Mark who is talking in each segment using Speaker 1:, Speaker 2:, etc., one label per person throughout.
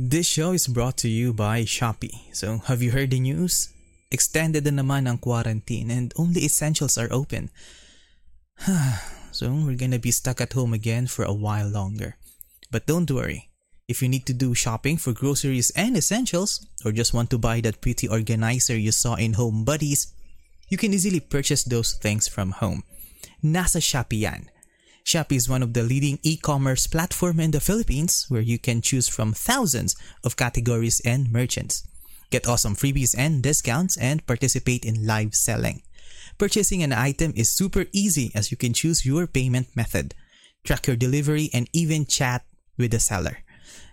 Speaker 1: This show is brought to you by Shopee. So, have you heard the news? Extended na naman ang quarantine and only essentials are open. so, we're gonna be stuck at home again for a while longer. But don't worry. If you need to do shopping for groceries and essentials, or just want to buy that pretty organizer you saw in Home Buddies, you can easily purchase those things from home. Nasa Shopee yan. Shopee is one of the leading e-commerce platform in the Philippines where you can choose from thousands of categories and merchants. Get awesome freebies and discounts and participate in live selling. Purchasing an item is super easy as you can choose your payment method, track your delivery, and even chat with the seller.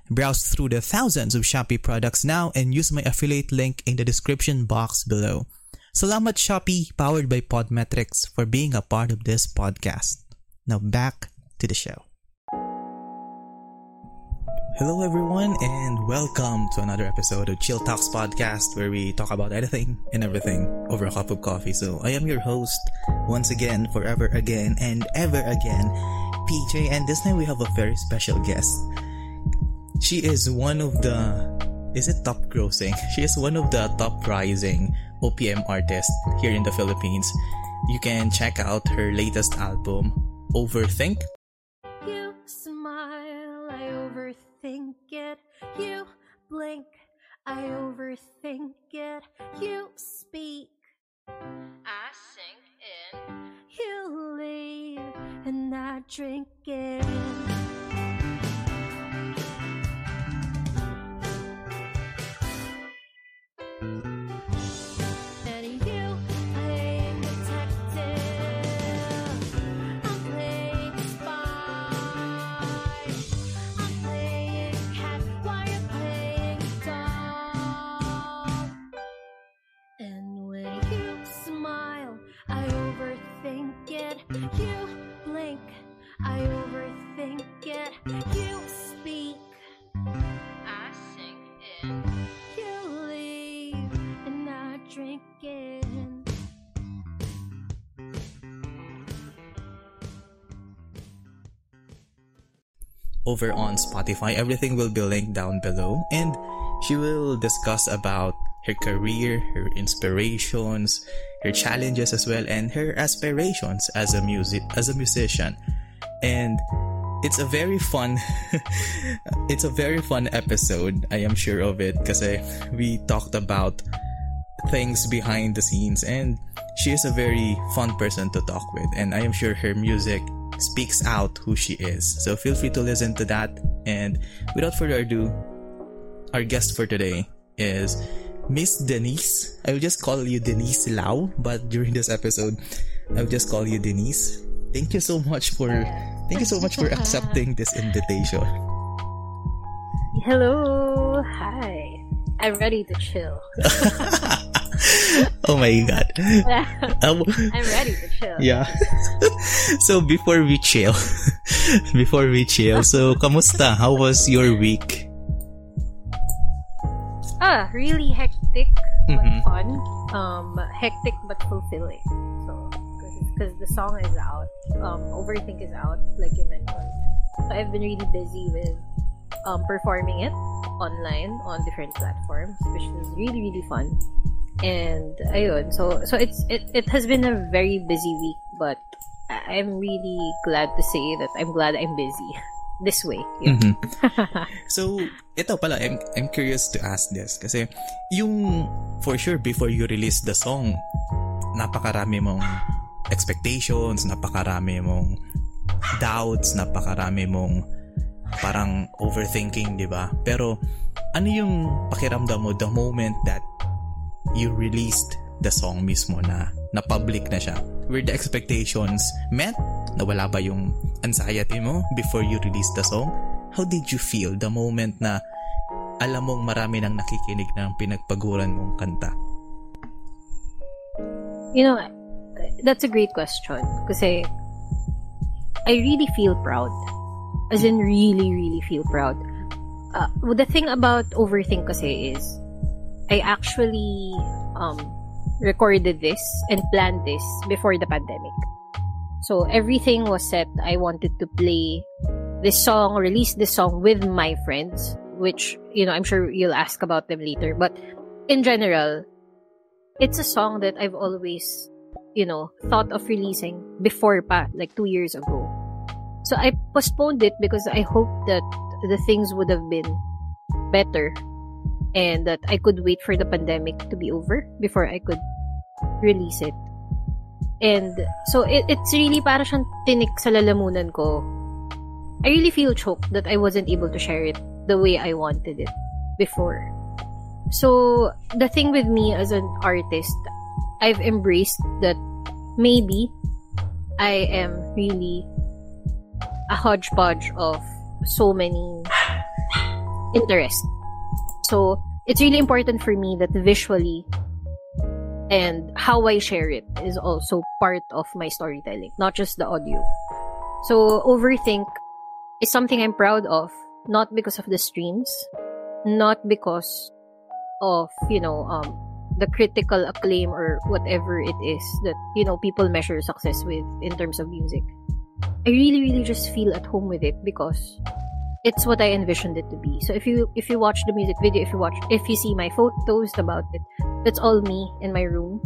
Speaker 1: Browse through the thousands of Shopee products now and use my affiliate link in the description box below. Salamat Shopee, powered by Podmetrics, for being a part of this podcast. Now back to the show. Hello, everyone, and welcome to another episode of Chill Talks Podcast, where we talk about anything and everything over a cup of coffee. So, I am your host once again, forever again, and ever again, PJ. And this time we have a very special guest. She is one of the is it top grossing? She is one of the top rising OPM artists here in the Philippines. You can check out her latest album, Overthink.
Speaker 2: You smile, I overthink it. You blink, I overthink it. You speak,
Speaker 3: I sink in.
Speaker 2: you leave, and I drink it. And
Speaker 1: Over on Spotify. Everything will be linked down below and she will discuss about her career, her inspirations, her challenges as well and her aspirations as a music as a musician. And it's a very fun it's a very fun episode. I am sure of it because we talked about things behind the scenes and she is a very fun person to talk with and I am sure her music speaks out who she is. So feel free to listen to that and without further ado, our guest for today is Miss Denise. I will just call you Denise Lau, but during this episode, I'll just call you Denise. Thank you so much for thank you so much for accepting this invitation.
Speaker 2: Hello, hi. I'm ready to chill.
Speaker 1: oh my god. Um,
Speaker 2: I'm ready to chill.
Speaker 1: Yeah. so before we chill, before we chill, so kamusta? How was your week?
Speaker 2: Ah, really hectic but
Speaker 1: Mhm.
Speaker 2: fun. Um, hectic but fulfilling. So, because the song is out, um, Overthink is out, like you mentioned. So I've been really busy with um, performing it online on different platforms, which is really really fun. And ayun, so so it's it, it has been a very busy week, but I'm really glad to say that I'm glad I'm busy this way. Yeah.
Speaker 1: Mhm. So, ito pala, I'm, I'm curious to ask this. Kasi, yung, for sure, before you release the song, napakarami mong expectations, napakarami mong doubts, napakarami mong parang overthinking, di ba? Pero, ano yung pakiramdam mo the moment that you released the song mismo na na-public na siya? Were the expectations met? Nawala ba yung anxiety mo before you released the song? How did you feel the moment na alam mong marami nang nakikinig ng pinagpaguran mong kanta?
Speaker 2: You know, that's a great question. Kasi I really feel proud. As in, really, really feel proud. Uh, the thing about Overthink kasi is, I actually um, recorded this and planned this before the pandemic. So everything was set. I wanted to play this song, release this song with my friends which you know I'm sure you'll ask about them later. But in general, it's a song that I've always you know thought of releasing before pa, like two years ago. So I postponed it because I hoped that the things would have been better and that I could wait for the pandemic to be over before I could release it. And so it, it's really para siyang tinik sa lalamunan ko. I really feel choked that I wasn't able to share it the way I wanted it before. So the thing with me as an artist, I've embraced that maybe I am really a hodgepodge of so many interests. So it's really important for me that visually and how I share it is also part of my storytelling, not just the audio. So overthink is something I'm proud of, not because of the streams, not because of, you know, um, the critical acclaim or whatever it is that, you know, people measure success with in terms of music. I really, really just feel at home with it because it's what I envisioned it to be. So if you if you watch the music video, if you watch if you see my photos about it, that's all me in my room.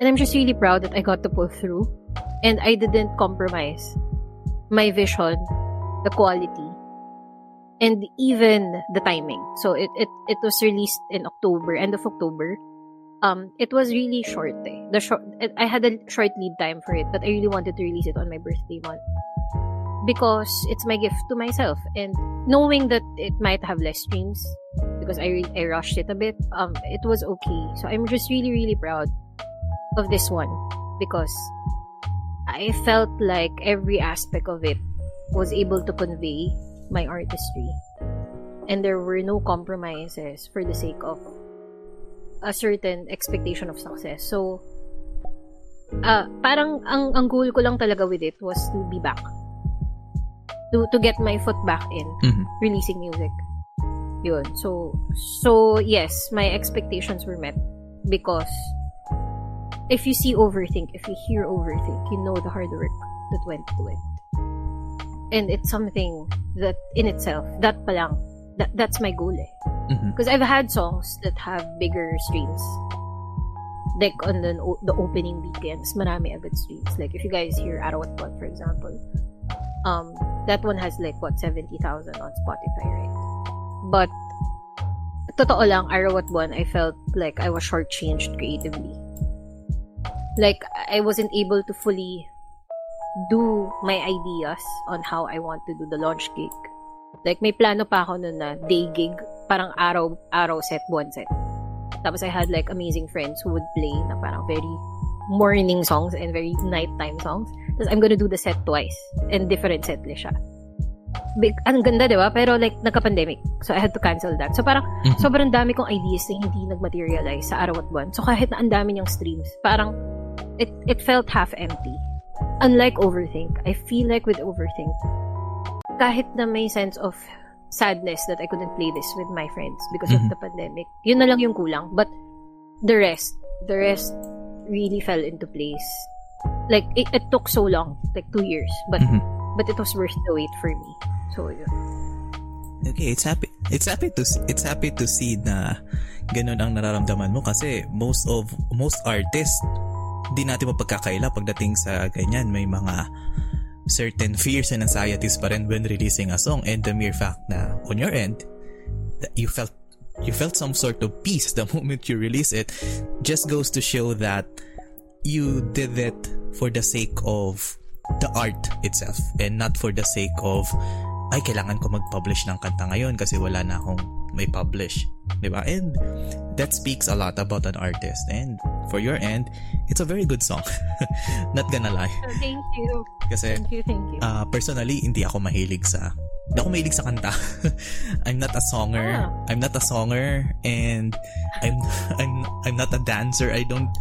Speaker 2: And I'm just really proud that I got to pull through and I didn't compromise my vision, the quality, and even the timing. So it it, it was released in October, end of October. Um, it was really short. Eh. The short, I had a short lead time for it, but I really wanted to release it on my birthday month because it's my gift to myself. And knowing that it might have less streams because I I rushed it a bit, um, it was okay. So I'm just really really proud of this one because I felt like every aspect of it was able to convey my artistry, and there were no compromises for the sake of a certain expectation of success. So, uh, parang ang, ang goal ko lang talaga with it was to be back. To, to get my foot back in
Speaker 1: Mhm.
Speaker 2: releasing music. Yun. So, so yes, my expectations were met because if you see overthink, if you hear overthink, you know the hard work that went to it. And it's something that in itself, that pa lang, that, that's my goal eh.
Speaker 1: Mhm.
Speaker 2: Because I've had songs that have bigger streams. Like on the, the opening weekends, marami agad streams. Like if you guys hear Arawat One, for example, um, that one has like what 70,000 on Spotify, right? But totoo lang, Arawat One, I felt like I was shortchanged creatively. Like I wasn't able to fully do my ideas on how I want to do the launch gig. Like, may plano pa ako nun na day gig, parang araw, araw set, buwan set. Tapos I had like amazing friends who would play na parang very morning songs and very nighttime songs. Tapos I'm gonna do the set twice and different set list siya. Big, ang ganda, di ba? Pero like, nagka-pandemic. So I had to cancel that. So parang,
Speaker 1: Mhm.
Speaker 2: sobrang dami kong ideas na hindi nag-materialize sa araw at buwan. So kahit na ang dami niyang streams, parang, it, it felt half empty. Unlike Overthink, I feel like with Overthink, kahit na may sense of sadness that I couldn't play this with my friends because
Speaker 1: Mhm.
Speaker 2: of the pandemic. Yun na lang yung kulang. But the rest, the rest really fell into place. Like, it, it took so long, like two years. But
Speaker 1: Mhm.
Speaker 2: but it was worth the wait for me. So, yun.
Speaker 1: Okay, it's happy. It's happy to it's happy to see na ganun ang nararamdaman mo kasi most of most artists di natin mapagkakaila pagdating sa ganyan may mga certain fears and anxieties pa rin when releasing a song. And the mere fact na on your end that you felt you felt some sort of peace the moment you release it just goes to show that you did it for the sake of the art itself and not for the sake of ay, kailangan ko mag-publish ng kanta ngayon kasi wala na akong may publish. 'Di ba? And that speaks a lot about an artist. And for your end, it's a very good song. Not gonna lie.
Speaker 2: Thank you.
Speaker 1: Kasi
Speaker 2: Thank you, thank you.
Speaker 1: uh, personally, hindi ako mahilig sa hindi ako mahilig sa kanta. I'm not a songer.
Speaker 2: Ah.
Speaker 1: I'm not a songer and I'm I'm I'm not a dancer. I don't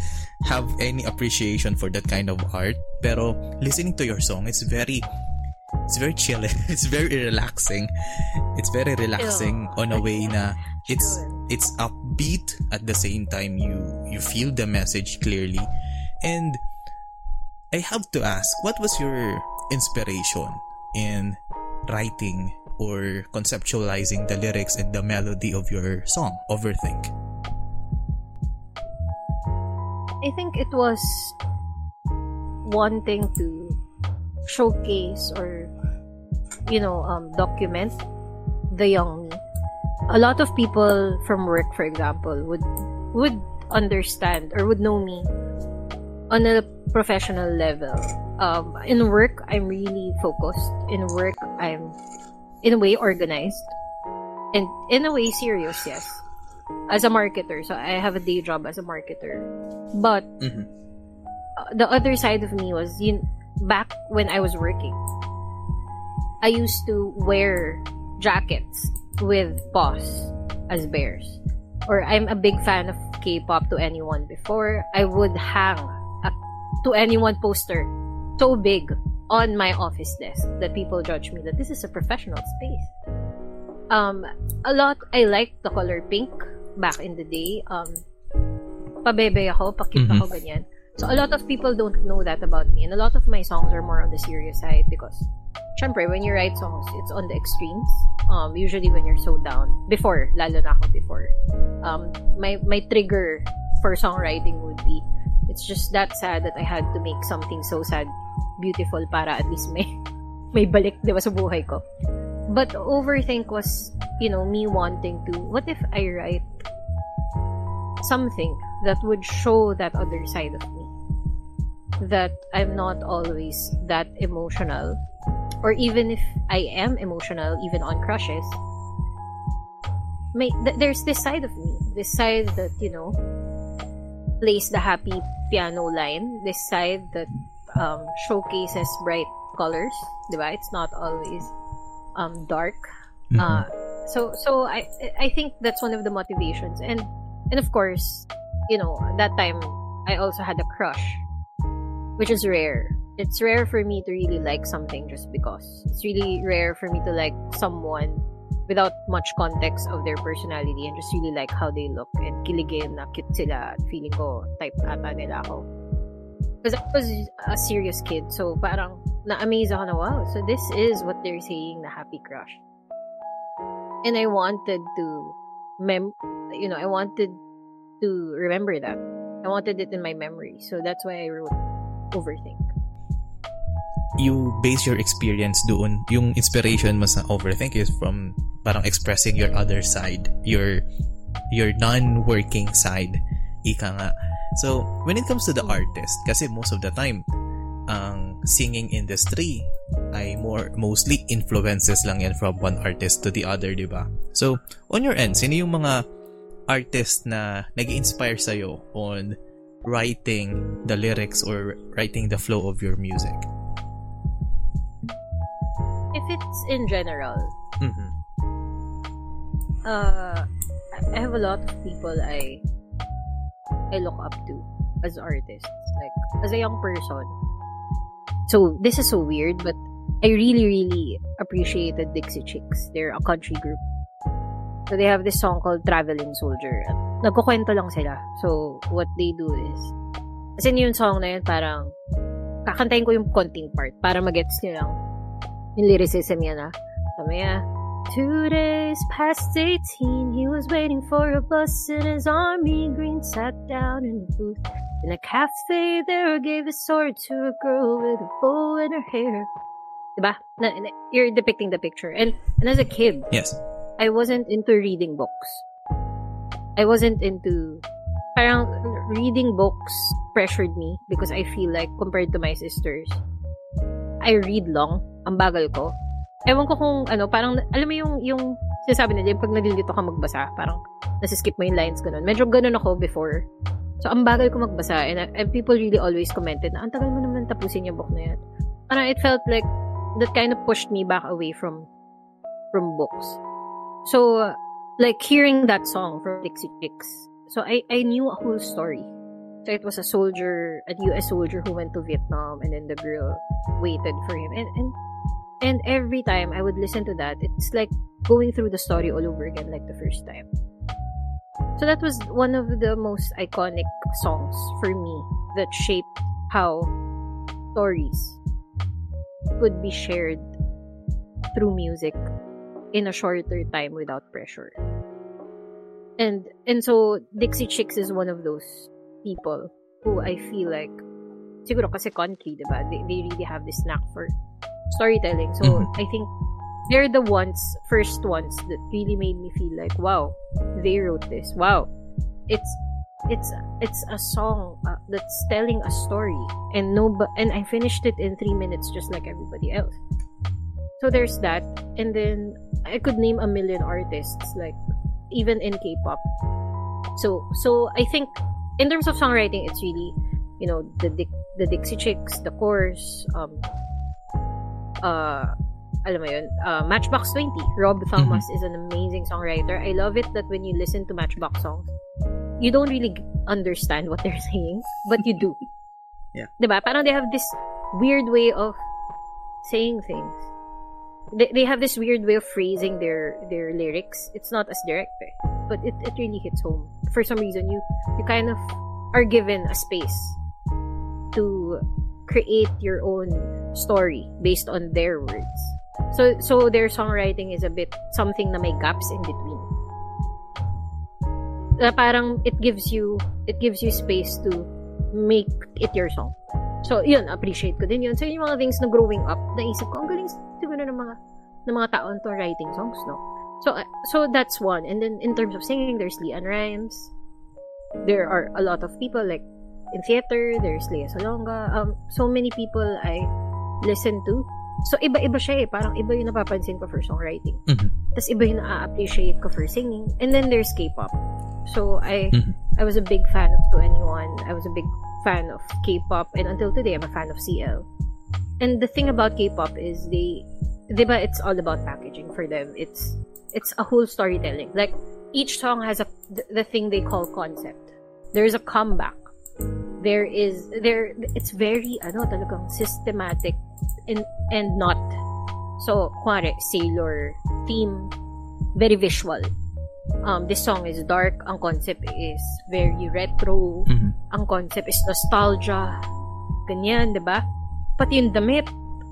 Speaker 1: have any appreciation for that kind of art. Pero listening to your song, it's very it's very chill. It's very relaxing. It's very relaxing on a way na it's it's upbeat at the same time you you feel the message clearly. And I have to ask, what was your inspiration in writing or conceptualizing the lyrics and the melody of your song, Overthink?
Speaker 2: I think it was wanting to showcase or you know um, document the young me. A lot of people from work, for example, would would understand or would know me on a professional level. Um, in work, I'm really focused. In work, I'm in a way organized, and in a way serious. Yes, as a marketer, so I have a day job as a marketer. But
Speaker 1: Mhm.
Speaker 2: uh, the other side of me was you back when I was working. I used to wear jackets with Boss as bears. Or I'm a big fan of K-pop to anyone before. I would hang a to anyone poster so big on my office desk that people judge me that this is a professional space. Um, a lot, I liked the color pink back in the day. Um, pabebe ako, pakit
Speaker 1: Mhm.
Speaker 2: ako, ganyan. So a lot of people don't know that about me. And a lot of my songs are more on the serious side because, syempre, when you write songs, it's on the extremes. Um, usually when you're so down. Before, lalo na ako before. Um, my, my trigger for songwriting would be, it's just that sad that I had to make something so sad beautiful para at least may, may balik, di ba, sa buhay ko. But overthink was, you know, me wanting to, what if I write something that would show that other side of me? That I'm not always that emotional. Or even if I am emotional, even on crushes, may, th- there's this side of me. This side that, you know, plays the happy piano line. This side that um, showcases bright colors. Diba? It's not always um, dark.
Speaker 1: Mhm.
Speaker 2: Uh, so so I I think that's one of the motivations and and of course you know that time I also had a crush which is rare. It's rare for me to really like something just because it's really rare for me to like someone without much context of their personality and just really like how they look and kiligin na cute sila at feeling ko type ata nila ako. Because I was a serious kid so parang na-amaze ako na wow so this is what they're saying na happy crush. And I wanted to mem you know I wanted to remember that I wanted it in my memory so that's why I wrote overthink
Speaker 1: you base your experience doon, yung inspiration mo sa overthink is from parang expressing your other side, your your non-working side, ika nga. So, when it comes to the artist, kasi most of the time, ang singing industry ay more mostly influences lang yan from one artist to the other, di ba? So, on your end, sino yung mga artist na nag-inspire sa'yo on writing the lyrics or writing the flow of your music?
Speaker 2: if it's in general
Speaker 1: Mhm.
Speaker 2: uh I have a lot of people I I look up to as artists like as a young person so this is so weird but I really really appreciated Dixie Chicks they're a country group so they have this song called Traveling Soldier nagkukwento lang sila so what they do is kasi yung song na yun parang kakantayin ko yung konting part para magets nyo lang yung lyricism ah sabi niya Two days past 18, he was waiting for a bus in his army green, sat down in a booth in a cafe there, gave his sword to a girl with a bow in her hair. Diba? Na, na, you're depicting the picture. And, and as a kid,
Speaker 1: Yes.
Speaker 2: I wasn't into reading books. I wasn't into parang reading books pressured me because I feel like compared to my sisters, I read long. Ang bagal ko. Ewan ko kung ano, parang, alam mo yung, yung sinasabi nila, yung pag nalilito ka magbasa, parang nasiskip mo yung lines, ganun. Medyo ganun ako before. So, ang bagal ko magbasa and, and people really always commented na, ang tagal mo naman tapusin yung book na yan. Parang it felt like, that kind of pushed me back away from from books. So, like hearing that song from Dixie Chicks, so I, I knew a whole story. So it was a soldier, a U.S. soldier who went to Vietnam, and then the girl waited for him, and and and every time I would listen to that, it's like going through the story all over again, like the first time. So that was one of the most iconic songs for me that shaped how stories could be shared through music in a shorter time without pressure. And and so Dixie Chicks is one of those people who I feel like siguro kasi country, 'di ba? They, they really have this knack for storytelling. So
Speaker 1: Mhm.
Speaker 2: I think they're the ones first ones that really made me feel like wow, they wrote this. Wow. It's it's it's a song uh, that's telling a story and no bu- and I finished it in 3 minutes just like everybody else. So there's that and then I could name a million artists like even in K-pop. So so I think in terms of songwriting it's really you know the the Dixie Chicks, the Chorus, um uh alam mo yun, uh, Matchbox 20. Rob Thomas is an amazing songwriter. I love it that when you listen to Matchbox songs, you don't really understand what they're saying, but you do.
Speaker 1: Yeah.
Speaker 2: Diba? Parang they have this weird way of saying things. They, they have this weird way of phrasing their their lyrics. It's not as direct, eh, but it, it really hits home. For some reason, you you kind of are given a space to create your own story based on their words. So so their songwriting is a bit something na may gaps in between. Na parang it gives you it gives you space to make it your song. So yun, appreciate ko din yun. So yung mga things na growing up, naisip ko, ang galing siguro ng mga ng mga taon to writing songs, no? So uh, so that's one. And then in terms of singing, there's Leanne Rhymes. There are a lot of people like in theater, there's Lea Salonga. Um, so many people I listen to. So, iba-iba siya eh. Parang iba yung napapansin ko for songwriting.
Speaker 1: Mhm.
Speaker 2: Tapos iba yung na-appreciate ko for singing. And then there's K-pop. So, I
Speaker 1: Mhm.
Speaker 2: I was a big fan of 2NE1. I was a big fan of K-pop. And until today, I'm a fan of CL. And the thing about K-pop is they, di ba, it's all about packaging for them. It's it's a whole storytelling. Like, each song has a the, the thing they call concept. There's a comeback. There is there it's very ano talagang systematic and and not so kuwari sailor theme very visual. Um this song is dark, ang concept is very retro,
Speaker 1: Mhm.
Speaker 2: ang concept is nostalgia. Ganyan, 'di ba? Pati yung damit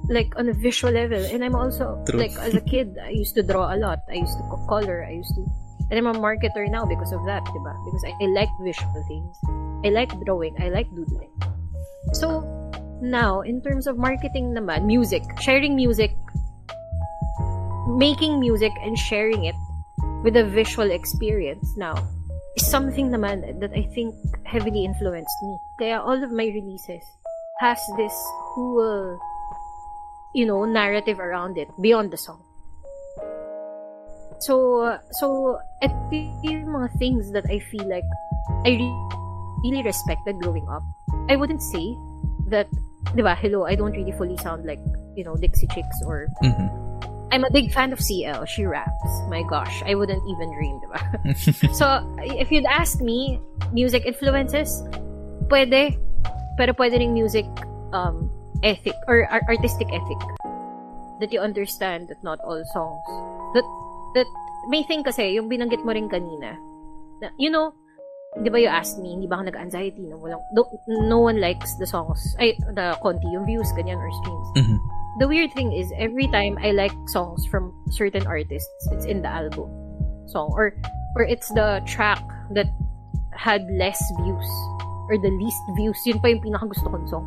Speaker 2: like on a visual level and I'm also
Speaker 1: True.
Speaker 2: like as a kid I used to draw a lot. I used to color, I used to and I'm a marketer now because of that ba? Because I, I like visual things. I like drawing, I like doodling. So now in terms of marketing naman, music, sharing music making music and sharing it with a visual experience now is something naman that I think heavily influenced me. Kaya all of my releases has this whole, you know, narrative around it beyond the song. So, so, ito yung mga things that I feel like I re- really respected growing up. I wouldn't say that, di ba, hello, I don't really fully sound like, you know, Dixie Chicks or
Speaker 1: Mhm.
Speaker 2: I'm a big fan of CL. She raps. My gosh, I wouldn't even dream, diba? so, if you'd ask me, music influences, pwede. Pero pwede ring music um, ethic or ar- artistic ethic. That you understand that not all songs. That, that, may thing kasi, yung binanggit mo rin kanina, na, you know, di ba you asked me, hindi ba ako nag-anxiety na walang, no, no one likes the songs, ay, the konti, yung views, ganyan, or streams
Speaker 1: Mhm.
Speaker 2: the weird thing is every time I like songs from certain artists, it's in the album song or or it's the track that had less views or the least views. Yun pa yung pinaka gusto kong song.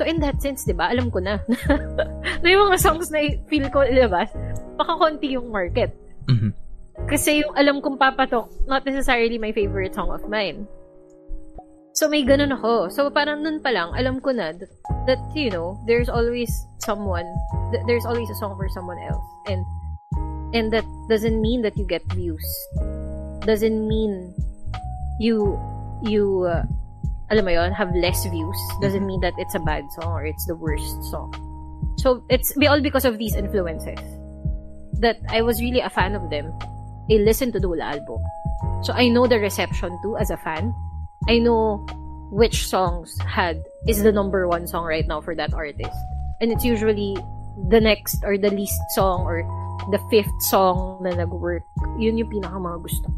Speaker 2: So in that sense, 'di ba? Alam ko na. na yung mga songs na feel ko ilabas, baka konti yung market.
Speaker 1: Mhm.
Speaker 2: Kasi yung alam kong papatok, not necessarily my favorite song of mine. So may ganun ako. So parang nun pa lang, alam ko na that, that you know, there's always someone, th- there's always a song for someone else. And and that doesn't mean that you get views. Doesn't mean you you uh, alam mo yon, have less views. Doesn't mm-hmm. mean that it's a bad song or it's the worst song. So it's all because of these influences that I was really a fan of them. I listened to the whole album. So I know the reception too as a fan. I know which songs had is the number one song right now for that artist. And it's usually the next or the least song or the fifth song na nag-work. Yun yung pinaka mga gusto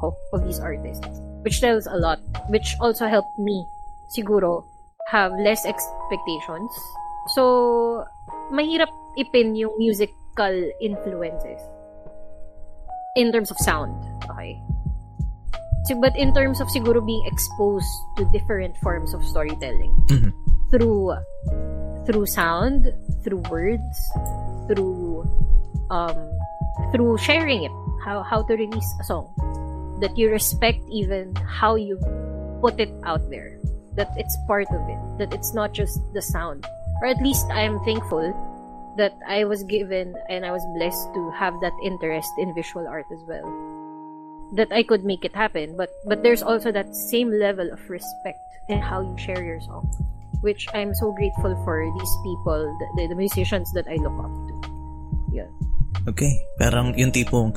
Speaker 2: ko of these artists. Which tells a lot. Which also helped me, siguro, have less expectations. So, mahirap ipin yung musical influences. in terms of sound. Okay. So, but in terms of siguro being exposed to different forms of storytelling
Speaker 1: Mhm.
Speaker 2: through through sound, through words, through um through sharing it, how how to release a song that you respect even how you put it out there, that it's part of it, that it's not just the sound, or at least I am thankful that I was given and I was blessed to have that interest in visual art as well that I could make it happen. But but there's also that same level of respect in how you share your song, which I'm so grateful for these people, the, the musicians that I look up to. Yeah.
Speaker 1: Okay. Parang yung tipong,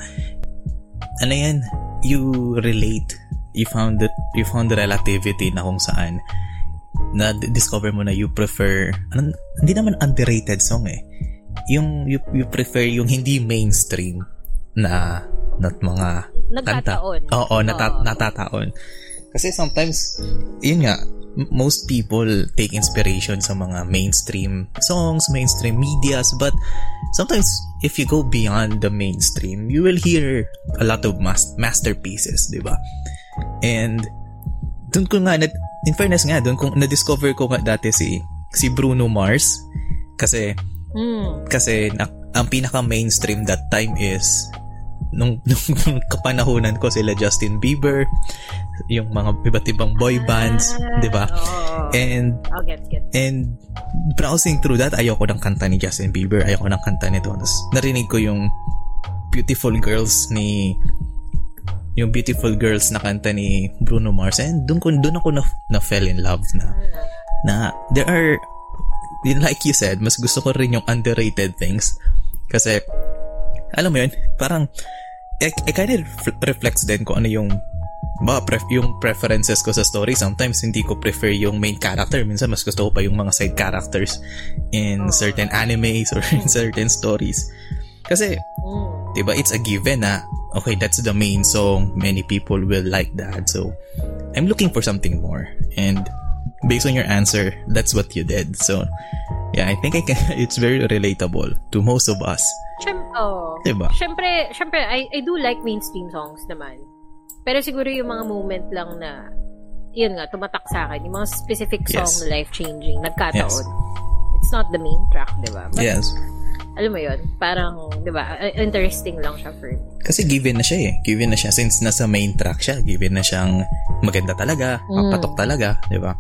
Speaker 1: ano yan, you relate. You found that, you found the relativity na kung saan na discover mo na you prefer, ano, hindi naman underrated song eh. Yung, you, you prefer yung hindi mainstream na, not mga kanta.
Speaker 2: Nagkataon.
Speaker 1: Oo, nata-
Speaker 2: Oo.
Speaker 1: natataon. Kasi sometimes, yun nga, most people take inspiration sa mga mainstream songs, mainstream medias, but sometimes if you go beyond the mainstream, you will hear a lot of mas- masterpieces, di ba? And dun ko nga, na- in fairness nga, dun kung na-discover ko nga dati si si Bruno Mars kasi
Speaker 2: Mm.
Speaker 1: kasi na, ang pinaka mainstream that time is nung, nung, nung kapanahonan ko sila Justin Bieber yung mga iba't ibang boy bands
Speaker 2: Ah,
Speaker 1: 'di ba
Speaker 2: oo.
Speaker 1: and
Speaker 2: I'll get, get.
Speaker 1: and browsing through that ayoko ng kanta ni Justin Bieber ayoko ng kanta nito Tapos narinig ko yung Beautiful Girls ni yung Beautiful Girls na kanta ni Bruno Mars and doon ko doon ako na, na fell in love na na there are like you said, mas gusto ko rin yung underrated things. Kasi, alam mo yun, parang, it, it kind of ref- reflects din kung ano yung ba, pref, yung preferences ko sa story. Sometimes, hindi ko prefer yung main character. Minsan, mas gusto ko pa yung mga side characters in certain animes or in certain stories. Kasi,
Speaker 2: Mm.
Speaker 1: diba, it's a given na, okay, that's the main song. Many people will like that. So, I'm looking for something more. And, based on your answer, that's what you did. So, yeah, I think I can, it's very relatable to most of us.
Speaker 2: Siyem- oh.
Speaker 1: Diba?
Speaker 2: Siyempre, siyempre I, I do like mainstream songs naman. Pero siguro yung mga moment lang na, yun nga, tumatak sa akin. Yung mga specific song
Speaker 1: Yes.
Speaker 2: life-changing, nagkataon.
Speaker 1: Yes.
Speaker 2: It's not the main track, di ba? But,
Speaker 1: Yes.
Speaker 2: alam mo yun, parang, di ba, interesting lang siya for me.
Speaker 1: Kasi given na siya eh. Given na siya. Since nasa main track siya, given na siyang maganda talaga,
Speaker 2: Mm.
Speaker 1: papatok talaga, di ba?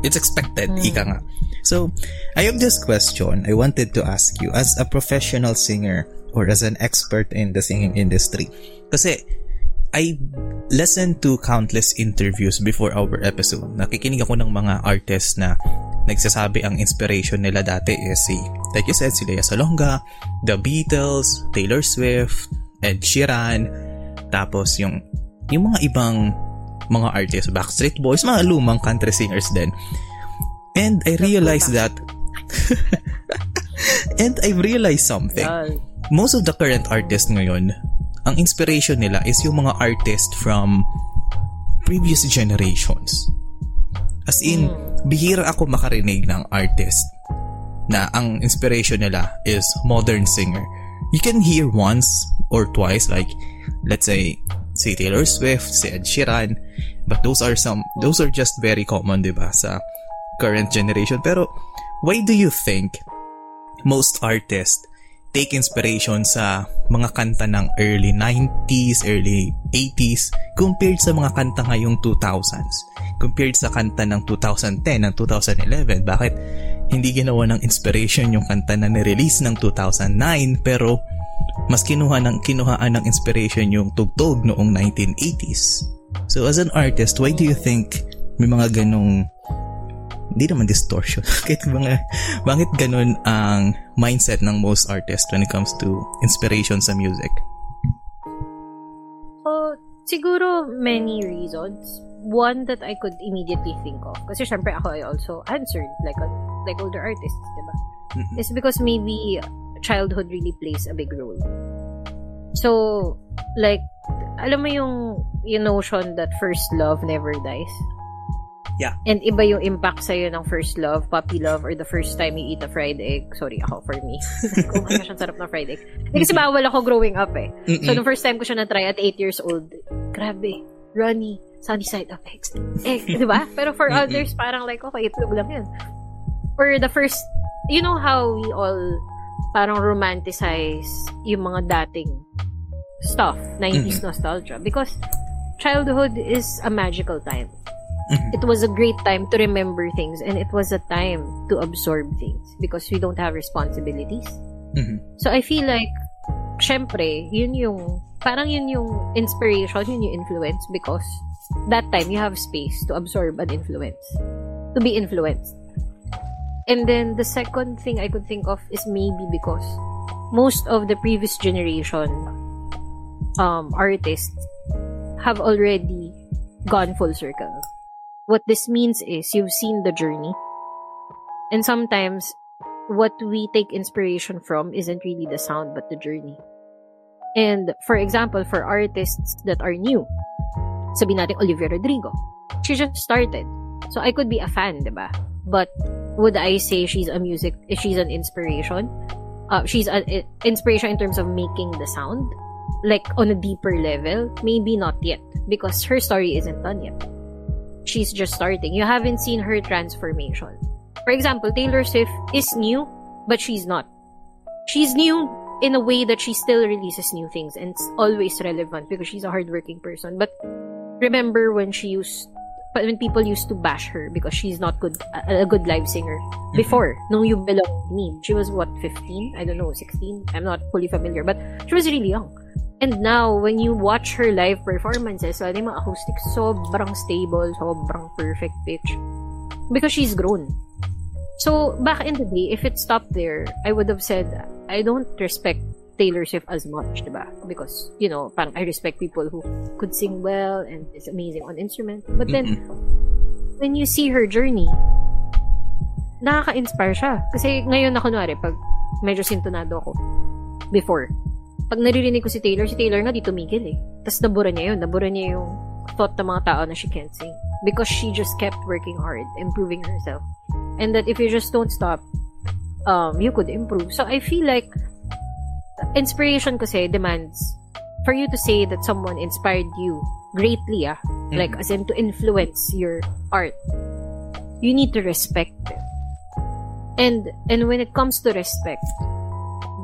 Speaker 1: It's expected,
Speaker 2: Mm.
Speaker 1: ika nga. So, I have this question I wanted to ask you as a professional singer or as an expert in the singing industry. Kasi, I listened to countless interviews before our episode. Nakikinig ako ng mga artists na nagsasabi ang inspiration nila dati is si, like you said, si Lea Salonga, The Beatles, Taylor Swift, Ed Sheeran, tapos yung yung mga ibang mga artists, Backstreet Boys, mga lumang country singers din. And I realized that and I realized something most of the current artists ngayon, ang inspiration nila is yung mga artists from previous generations. As in, bihira ako makarinig ng artist na ang inspiration nila is modern singer. You can hear once or twice like let's say si Taylor Swift, si Ed Sheeran, but those are some those are just very common 'di ba sa current generation. Pero why do you think most artists take inspiration sa mga kanta ng early 90s, early 80s compared sa mga kanta ngayong 2000s. Compared sa kanta ng 2010, ng 2011, bakit hindi ginawa ng inspiration yung kanta na nirelease ng 2009 pero mas kinuha ng kinuhaan ng inspiration yung tugtog noong 1980s. So as an artist, why do you think may mga ganong hindi naman distortion. Kahit mga, bakit ganun ang mindset ng most artists when it comes to inspiration sa music?
Speaker 2: So, siguro many reasons. One that I could immediately think of. Kasi syempre ako I also answered like a, like older artists, diba?
Speaker 1: Mhm.
Speaker 2: Is because maybe childhood really plays a big role. So, like, alam mo yung, yung notion that first love never dies?
Speaker 1: Yeah.
Speaker 2: And iba yung impact sa'yo ng first love, puppy love, or the first time you eat a fried egg. Sorry ako for me. oh my gosh, ang sarap ng fried egg. Eh, kasi bawal ako growing up eh.
Speaker 1: Mm-mm.
Speaker 2: So, the first time ko siya na-try at 8 years old, grabe, runny, sunny side up eggs. Egg, di ba? Pero for others, parang like, okay, itlog lang yan. Or the first, you know how we all parang romanticize yung mga dating stuff, 90s nostalgia. Because childhood is a magical time.
Speaker 1: Mhm.
Speaker 2: It was a great time to remember things and it was a time to absorb things because we don't have responsibilities.
Speaker 1: Mhm.
Speaker 2: So I feel like, syempre, yun yung, parang yun yung inspiration, yun yung influence because that time you have space to absorb an influence, to be influenced. And then the second thing I could think of is maybe because most of the previous generation um, artists have already gone full circle. What this means is you've seen the journey. And sometimes what we take inspiration from isn't really the sound but the journey. And for example, for artists that are new, sabi natin Olivia Rodrigo. She just started. So I could be a fan, diba? But would I say she's a music, she's an inspiration? Uh, she's an inspiration in terms of making the sound? Like on a deeper level? Maybe not yet. Because her story isn't done yet. She's just starting. You haven't seen her transformation. For example, Taylor Swift is new, but she's not. She's new in a way that she still releases new things and it's always relevant because she's a hardworking person. But remember when she used, but when people used to bash her because she's not good, a, a good live singer. Mm-hmm. Before, nung You Belong With Me, she was what, 15? I don't know, 16? I'm not fully familiar, but she was really young. And now, when you watch her live performances, wala yung mga acoustic, sobrang stable, sobrang perfect pitch. Because she's grown. So, back in the day, if it stopped there, I would have said, I don't respect Taylor Swift as much, diba? Because, you know, parang I respect people who could sing well and is amazing on instrument. But then, when you see her journey, nakaka-inspire siya. Kasi ngayon na kunwari, pag medyo sintonado ako, before, pag naririnig ko si Taylor, si Taylor nga di tumigil eh. Tapos nabura niya yun. Nabura niya yung thought ng mga tao na she can't sing. Because she just kept working hard, improving herself. And that if you just don't stop, um, you could improve. So I feel like inspiration kasi demands for you to say that someone inspired you greatly, ah. Like, as in to influence your art. You need to respect them. And, and when it comes to respect,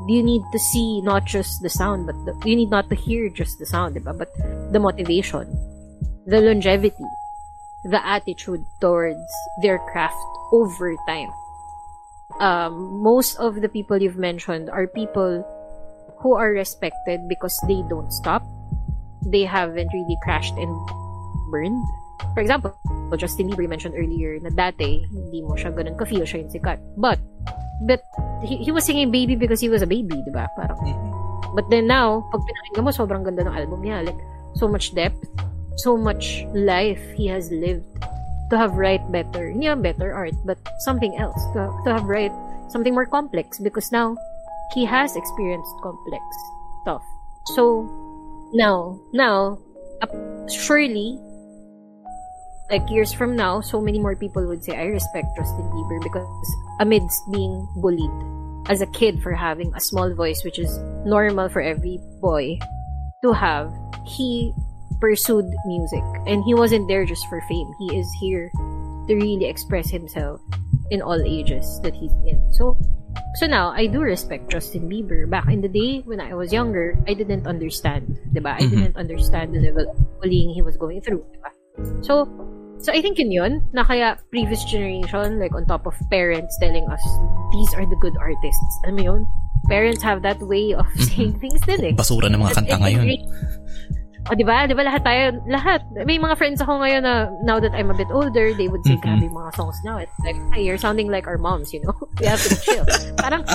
Speaker 2: you need to see not just the sound, but the, you need not to hear just the sound, diba? but the motivation, the longevity, the attitude towards their craft over time. Um, most of the people you've mentioned are people who are respected because they don't stop. They haven't really crashed and burned. For example, Justin Bieber mentioned earlier na dati, hindi mo siya ganun ka-feel siya yung sikat. But, but he, he was singing Baby because he was a baby, di ba? Parang, mm-hmm. But then now, pag pinakinggan mo, sobrang ganda ng album niya. Like, so much depth, so much life he has lived to have write better. Hindi naman better art, but something else. To, to have write something more complex because now, he has experienced complex stuff. So, now, now, surely, like years from now, so many more people would say, I respect Justin Bieber because amidst being bullied as a kid for having a small voice, which is normal for every boy to have, he pursued music. And he wasn't there just for fame. He is here to really express himself in all ages that he's in. So, so now, I do respect Justin Bieber. Back in the day, when I was younger, I didn't understand, diba? I
Speaker 1: Mhm.
Speaker 2: didn't understand the level of bullying he was going through, diba? So, so I think yun yun, na kaya previous generation, like on top of parents telling us, these are the good artists. Alam mo yun? Parents have that way of saying things din eh.
Speaker 1: Basura ng mga kanta ngayon.
Speaker 2: O, di ba? Di ba lahat tayo, lahat. May mga friends ako ngayon na, now that I'm a bit older, they would say, grabe yung mga songs now. It's like, hey, you're sounding like our moms, you know? We have to chill. parang,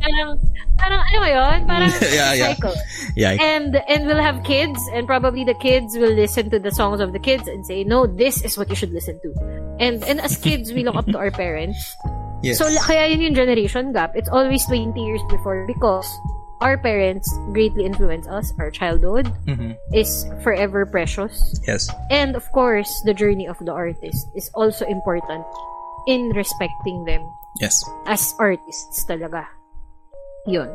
Speaker 2: parang, parang, ano mo yun? Parang
Speaker 1: Yeah, yeah.
Speaker 2: cycle.
Speaker 1: Yeah.
Speaker 2: And, and we'll have kids, and probably the kids will listen to the songs of the kids and say, no, this is what you should listen to. And, and as kids, we look up to our parents.
Speaker 1: Yes.
Speaker 2: So, kaya yun yung generation gap. It's always 20 years before because our parents greatly influence us. Our childhood
Speaker 1: Mhm.
Speaker 2: is forever precious.
Speaker 1: Yes.
Speaker 2: And of course, the journey of the artist is also important in respecting them
Speaker 1: Yes.
Speaker 2: as artists talaga. Yun.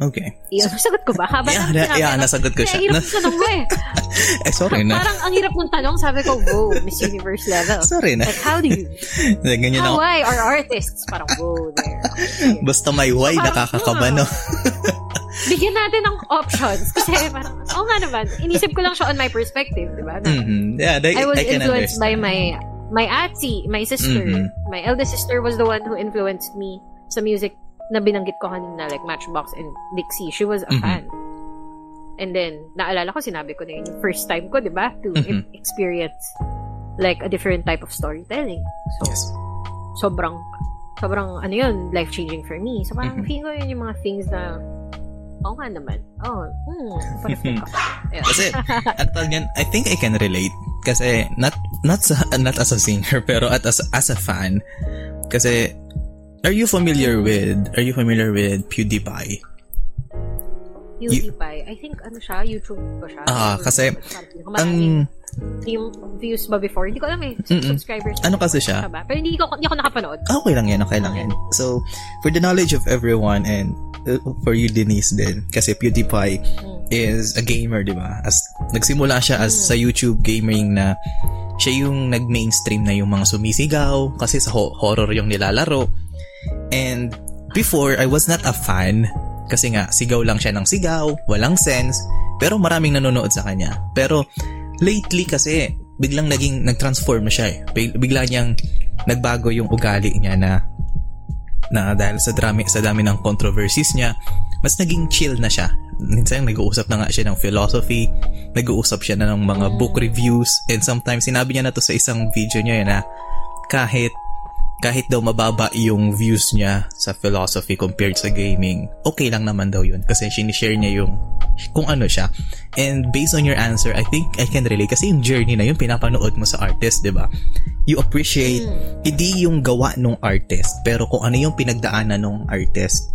Speaker 1: Okay.
Speaker 2: Yun. Sagot ko ba? Haba
Speaker 1: Yeah, na- yeah,
Speaker 2: ko.
Speaker 1: nasagot ko siya.
Speaker 2: hirap
Speaker 1: Na-
Speaker 2: ng tanong mo eh.
Speaker 1: eh, sorry na.
Speaker 2: Parang ang hirap ng tanong, sabi ko, whoa, Miss Universe level.
Speaker 1: Sorry na.
Speaker 2: Like, how do you,
Speaker 1: Ganyan
Speaker 2: how,
Speaker 1: ako.
Speaker 2: why are artists? Parang, whoa, there. Okay.
Speaker 1: Basta may why,
Speaker 2: Parang,
Speaker 1: nakakakaba, no?
Speaker 2: Bigyan natin ng options. Kasi parang, oh nga naman, inisip ko lang siya on my perspective, di ba? Na,
Speaker 1: Mhm. Yeah, I,
Speaker 2: I was
Speaker 1: I can
Speaker 2: influenced by
Speaker 1: understand.
Speaker 2: my my auntie, my sister.
Speaker 1: Mhm.
Speaker 2: My eldest sister was the one who influenced me sa music na binanggit ko kanina, like Matchbox and Dixie. She was a
Speaker 1: Mhm.
Speaker 2: fan. And then, naalala ko, sinabi ko na yun, yung first time ko, di ba, to
Speaker 1: Mhm.
Speaker 2: e- experience like a different type of storytelling. So,
Speaker 1: Yes.
Speaker 2: sobrang, sobrang, ano yun, life-changing for me. So, parang
Speaker 1: Mhm.
Speaker 2: feeling ko yun yung mga things na, oo nga naman. Oh, hmm. Ayun.
Speaker 1: Kasi, tawag yan, I think I can relate. Kasi, not, not, sa, not as a singer, pero at as, as a fan. Kasi, are you familiar with, are you familiar with PewDiePie?
Speaker 2: PewDiePie. I think, ano siya, YouTube ko siya.
Speaker 1: Ah, kasi,
Speaker 2: Something.
Speaker 1: Ang,
Speaker 2: yung views ba before? Hindi ko alam eh.
Speaker 1: Mm-mm.
Speaker 2: Subscribers.
Speaker 1: Ano kasi siya?
Speaker 2: Ba? Pero hindi ko, hindi ako nakapanood.
Speaker 1: okay lang yan, okay lang yan. So, for the knowledge of everyone and uh, for you Denise din, kasi PewDiePie
Speaker 2: Mm.
Speaker 1: is a gamer, di ba? As, nagsimula siya as sa YouTube gaming na siya yung nag-mainstream na yung mga sumisigaw kasi sa ho- horror yung nilalaro. And before, I was not a fan kasi nga, sigaw lang siya ng sigaw, walang sense, pero maraming nanonood sa kanya. Pero lately kasi, biglang naging, nag-transform na siya eh. Big- Bigla niyang nagbago yung ugali niya na na dahil sa drami sa dami ng controversies niya, mas naging chill na siya. Minsan nag-uusap na nga siya ng philosophy, nag-uusap siya na ng mga book reviews, and sometimes sinabi niya na to sa isang video niya na kahit kahit daw mababa yung views niya sa philosophy compared sa gaming, okay lang naman daw yun kasi sinishare niya yung kung ano siya. And based on your answer, I think I can relate kasi yung journey na yun pinapanood mo sa artist, di ba? You appreciate hindi yung gawa ng artist, pero kung ano yung pinagdaanan ng artist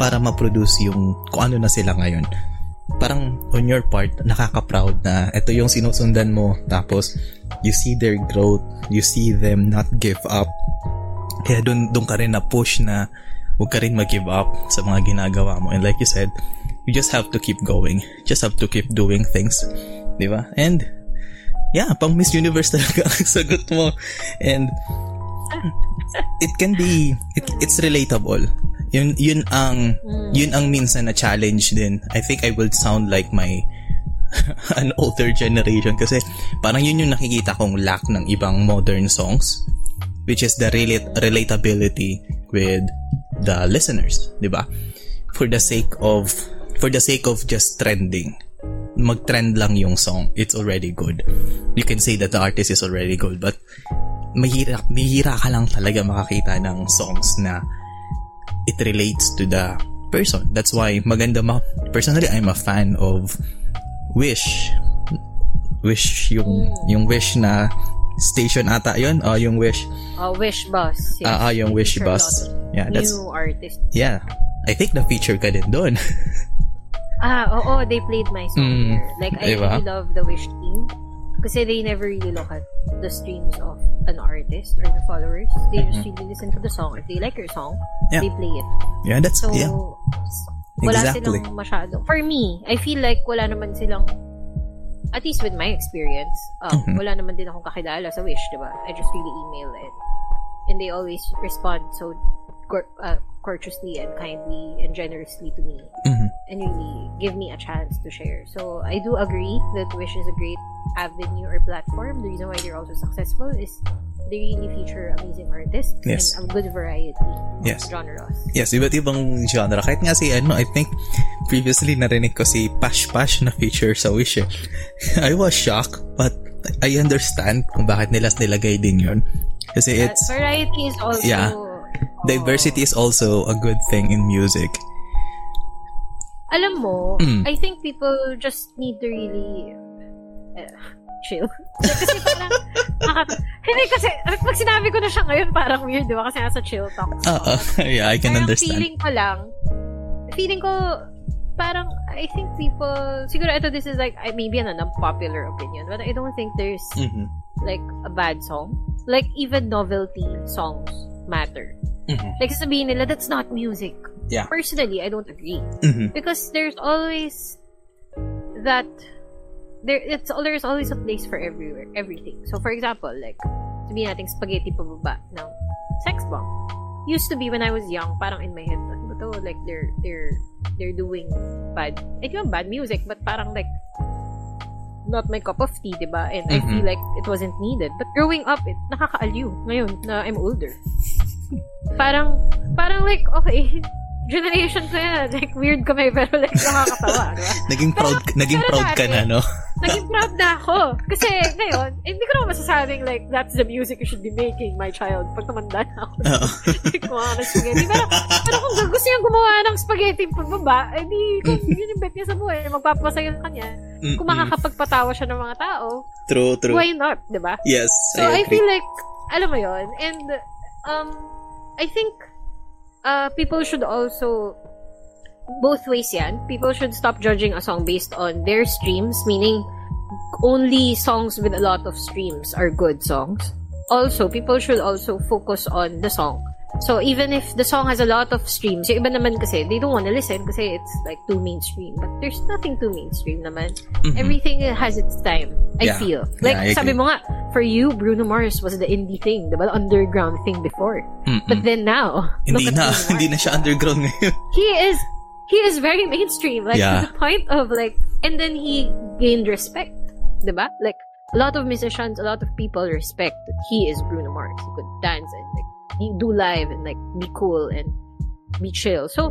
Speaker 1: para ma-produce yung kung ano na sila ngayon. Parang on your part, nakaka-proud na ito yung sinusundan mo tapos you see their growth, you see them not give up. Kaya dun, dun ka rin na push na huwag ka rin mag-give up sa mga ginagawa mo. And like you said, you just have to keep going. Just have to keep doing things. Di ba? And yeah, pang Miss Universe talaga ang sagot mo. And it can be it, it's relatable. Yun yun ang yun ang minsan na challenge din. I think I will sound like my an older generation kasi parang yun yung nakikita kong lack ng ibang modern songs which is the relate relatability with the listeners, 'di ba? For the sake of for the sake of just trending mag-trend lang yung song, it's already good. You can say that the artist is already good, but mahira, mahira ka lang talaga makakita ng songs na it relates to the person. That's why maganda ma... Personally, I'm a fan of Wish. Wish yung yung Wish na station ata yun. Oh, yung Wish.
Speaker 2: Oh, Wish Bus. Yes.
Speaker 1: Ah, ah, yung Wish
Speaker 2: Feature
Speaker 1: Bus.
Speaker 2: lot
Speaker 1: Yeah, that's
Speaker 2: New artist.
Speaker 1: yeah. I think na feature ka din doon.
Speaker 2: Ah, oo, they played my song
Speaker 1: Mm,
Speaker 2: there. Like, I
Speaker 1: diba?
Speaker 2: really love the Wish team. Kasi they never really look at the streams of an artist or the followers. They just really listen to the song. If they like your song,
Speaker 1: Mm-hmm. Yeah.
Speaker 2: they play it.
Speaker 1: yeah, that's
Speaker 2: So,
Speaker 1: yeah.
Speaker 2: wala
Speaker 1: Exactly.
Speaker 2: silang masyado. For me, I feel like wala naman silang, at least with my experience, um,
Speaker 1: Mhm.
Speaker 2: wala naman din akong kakilala sa Wish, di ba? I just really email and, and they always respond so cour- uh, courteously and kindly and generously to me
Speaker 1: Mhm.
Speaker 2: and really give me a chance to share. So I do agree that Wish is a great avenue or platform. The reason why they're also successful is they really feature amazing artists
Speaker 1: Yes.
Speaker 2: and a good variety
Speaker 1: Yes.
Speaker 2: of genres.
Speaker 1: Yes, iba't ibang genre. Kahit nga si ano, I think previously narinig ko si Pash Pash na feature sa Wish eh. I was shocked, but I understand kung bakit nila nilagay din yun. Kasi
Speaker 2: That
Speaker 1: it's,
Speaker 2: variety is also
Speaker 1: Yeah.
Speaker 2: oh,
Speaker 1: diversity is also a good thing in music.
Speaker 2: Alam mo,
Speaker 1: Mm.
Speaker 2: I think people just need to really uh, chill. kasi parang, hindi kasi, pag sinabi ko na siya ngayon, parang weird, di ba? Kasi nasa chill talk.
Speaker 1: Ah, yeah, I can
Speaker 2: Parang
Speaker 1: understand.
Speaker 2: feeling ko lang, feeling ko, parang, I think people, siguro ito, this is like, maybe an unpopular opinion, but I don't think there's,
Speaker 1: Mhm.
Speaker 2: like, a bad song. Like, even novelty songs matter.
Speaker 1: Mhm.
Speaker 2: Like, sasabihin nila, that's not music.
Speaker 1: Yeah.
Speaker 2: Personally, I don't agree.
Speaker 1: Mhm.
Speaker 2: Because there's always that there it's there's always a place for everywhere everything. So for example, like to sabihin natin spaghetti pababa ng sex bomb. Used to be when I was young, parang in my head, ano ba to? Like they're they're they're doing bad, eh di ba bad music, but parang like not my cup of tea, diba? And I
Speaker 1: Mhm.
Speaker 2: feel like it wasn't needed. But growing up, it nakakaaliw. Ngayon, na I'm older. parang, parang like, okay, generation ko yan. Like, weird kami, pero like, nakakatawa, diba?
Speaker 1: Naging proud, naging
Speaker 2: pero
Speaker 1: proud ka
Speaker 2: dati-
Speaker 1: na, no?
Speaker 2: Naging proud na ako. Kasi, ngayon, hindi ko naman masasabing, like, that's the music you should be making, my child, pag tumanda na ako.
Speaker 1: Oo.
Speaker 2: Kumain ng spaghetti. Pero, pero kung gusto niya gumawa ng spaghetti pagbaba, eh di, kung yun yung bet niya sa buhay, magpapasaya sa kanya.
Speaker 1: Mm-mm.
Speaker 2: Kung makakapagpatawa siya ng mga tao,
Speaker 1: True, true.
Speaker 2: why not, di ba?
Speaker 1: Yes,
Speaker 2: So, I,
Speaker 1: I agree.
Speaker 2: feel like, alam mo yon and, um, I think, uh, people should also, both ways yan, people should stop judging a song based on their streams, meaning, only songs with a lot of streams are good songs. Also, people should also focus on the song. So, even if the song has a lot of streams, yung iba naman kasi, they don't want to listen kasi it's like too mainstream. But there's nothing too mainstream naman.
Speaker 1: Mhm.
Speaker 2: Everything has its time, I
Speaker 1: Yeah.
Speaker 2: feel. Like,
Speaker 1: Yeah, I
Speaker 2: sabi mo nga, for you, Bruno Mars was the indie thing. The underground thing before.
Speaker 1: Mm-mm.
Speaker 2: But then now,
Speaker 1: hindi na, hindi na siya underground ngayon.
Speaker 2: He is, he is very mainstream. Like,
Speaker 1: Yeah.
Speaker 2: to the point of like, and then he gained respect, diba? Like, a lot of musicians, a lot of people respect that he is Bruno Mars. He could dance do live and like, be cool and be chill. So,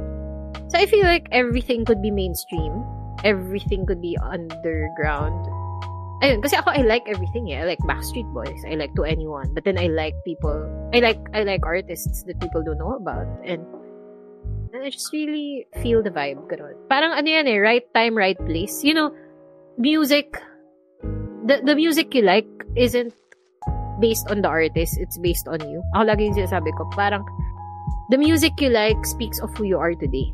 Speaker 2: so I feel like everything could be mainstream. Everything could be underground. Ako, I like everything eh. I like Backstreet Boys. I like To Anyone. But then I like people, I like, I like artists that people don't know about. And, and I just really feel the vibe. Ganun. Parang ano yan eh, right time, right place. You know, music, the, the music you like isn't based on the artist. It's based on you. Ako lagi yung sinasabi ko, parang, the music you like speaks of who you are today.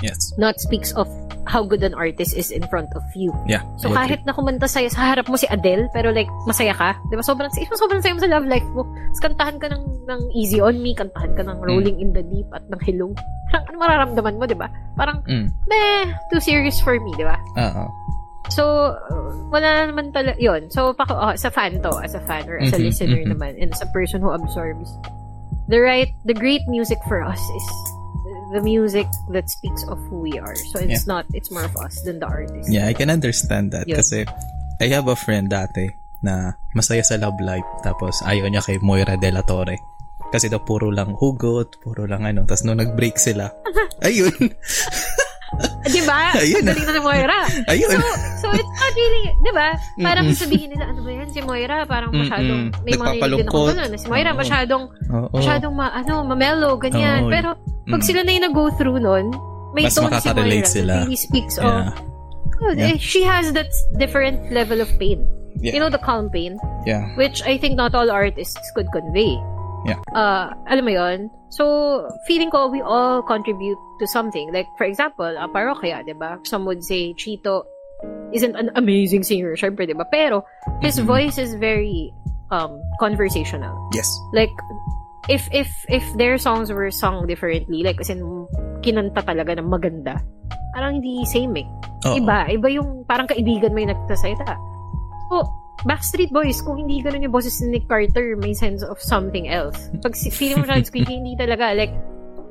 Speaker 1: Yes.
Speaker 2: Not speaks of how good an artist is in front of you.
Speaker 1: Yeah.
Speaker 2: So kahit na kumanta sa'yo, sa harap mo si Adele, pero like, masaya ka. Di ba? Sobrang, sobrang saya mo sa love life mo. Tapos kantahan ka ng, ng Easy On Me, kantahan ka ng
Speaker 1: Mm.
Speaker 2: Rolling in the Deep at ng Hello. Parang, ano mararamdaman mo, di ba? Parang,
Speaker 1: Mm.
Speaker 2: meh, too serious for me, di ba?
Speaker 1: Oo.
Speaker 2: So, wala naman talaga, yun. So, pako, oh, as a fan to, as a fan or as a
Speaker 1: Mhm,
Speaker 2: listener
Speaker 1: mhm.
Speaker 2: naman, and as a person who absorbs, the right, the great music for us is the music that speaks of who we are. So, it's not, it's more of us than the artist.
Speaker 1: Yeah, I can understand that.
Speaker 2: Yun.
Speaker 1: Kasi, I have a friend dati na masaya sa love life. Tapos, ayaw niya kay Moira De La Torre. Kasi daw puro lang hugot, puro lang ano. Tapos nung nag-break sila, ayun,
Speaker 2: Di ba?
Speaker 1: Ayun.
Speaker 2: Galing na ni Moira.
Speaker 1: ayun.
Speaker 2: So, so it's not really, di ba? Parang
Speaker 1: Mm-mm.
Speaker 2: sabihin nila, ano ba yan, si Moira, parang masyadong, may mga nilagyan ako na si Moira,
Speaker 1: Oo.
Speaker 2: masyadong,
Speaker 1: Oo.
Speaker 2: masyadong, ma, ano, mamelo, ganyan.
Speaker 1: Oo.
Speaker 2: Pero, pag
Speaker 1: Mm.
Speaker 2: sila na yung nag-go through nun, may
Speaker 1: Mas
Speaker 2: tone si Moira
Speaker 1: sila.
Speaker 2: really speaks of,
Speaker 1: Yeah.
Speaker 2: oh,
Speaker 1: Yeah.
Speaker 2: she has that different level of pain.
Speaker 1: Yeah.
Speaker 2: You know, the calm pain,
Speaker 1: Yeah.
Speaker 2: which I think not all artists could convey.
Speaker 1: Yeah.
Speaker 2: Uh, alam mo yon So, feeling ko we all contribute to something. Like, for example, a parokya, di ba? Some would say Chito isn't an amazing singer, syempre, di ba? Pero, his
Speaker 1: Mhm.
Speaker 2: voice is very um conversational.
Speaker 1: Yes.
Speaker 2: Like, if if if their songs were sung differently, like, as in, kinanta talaga ng maganda, parang hindi same eh.
Speaker 1: Oo.
Speaker 2: Iba. Iba yung parang kaibigan mo yung nagsasalita. So, Backstreet Boys, kung hindi ganun yung boses ni Nick Carter, may sense of something else. Pag si- feeling mo siya squeaky, hindi talaga. Like,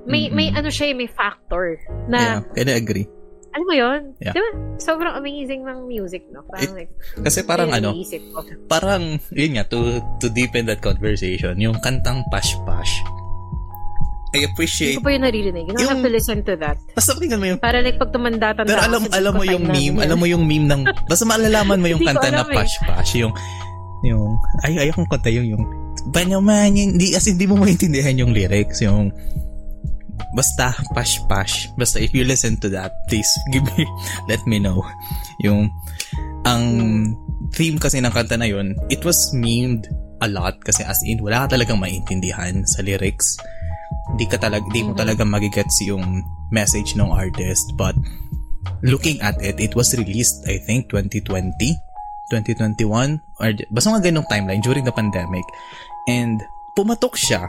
Speaker 2: may may
Speaker 1: Mm-mm.
Speaker 2: ano siya, eh, may factor
Speaker 1: Yeah.
Speaker 2: na,
Speaker 1: Can I agree?
Speaker 2: alam mo yun?
Speaker 1: Yeah.
Speaker 2: Di ba? Sobrang amazing ng music, no? Parang like,
Speaker 1: Kasi parang ano, parang, yun nga, to, to deepen that conversation, yung kantang Pash Pash, I
Speaker 2: Hindi
Speaker 1: appreciate,
Speaker 2: ko pa yun naririnig. You don't have
Speaker 1: Yung-
Speaker 2: to listen to that.
Speaker 1: basta pakinggan mo yung
Speaker 2: Para like, pag tumanda, tanda
Speaker 1: Pero alam alam mo yung
Speaker 2: "Time na
Speaker 1: meme,
Speaker 2: yan."
Speaker 1: alam mo yung meme ng basta malalaman mo yung
Speaker 2: Hindi
Speaker 1: kanta na
Speaker 2: eh.
Speaker 1: Pash Pash, yung yung ay ay kung kanta yung yung Banyaman, hindi as hindi mo maintindihan yung lyrics, yung basta Pash Pash. Basta if you listen to that, please give me let me know. Yung ang theme kasi ng kanta na yun, it was memed a lot kasi as in wala ka talagang maintindihan sa lyrics. Hindi ka talaga hindi mo talaga magigets yung message ng artist. But looking at it, it was released, I think, 2020, 2021, or basta mga ganong timeline during the pandemic. And pumatok siya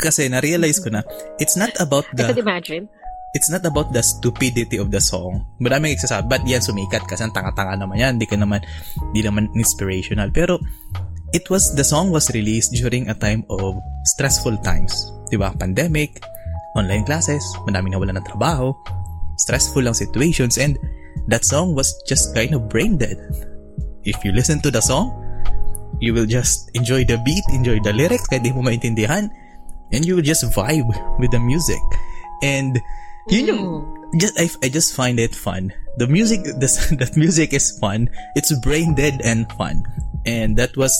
Speaker 1: kasi na-realize ko na it's not about
Speaker 2: I could
Speaker 1: the
Speaker 2: imagine.
Speaker 1: it's not about the stupidity of the song. Maraming nagsasabi, ba't yan sumikat? Kasi ang tanga-tanga naman yan. Hindi ka naman, hindi naman inspirational. Pero, it was, the song was released during a time of stressful times. Di ba? Pandemic, online classes, madaming nawala ng trabaho, stressful lang situations, and that song was just kind of brain dead. If you listen to the song, you will just enjoy the beat, enjoy the lyrics, kahit di mo maintindihan, and you will just vibe with the music. And yun yung just I, I just find it fun. The music this that music is fun. It's brain dead and fun. And that was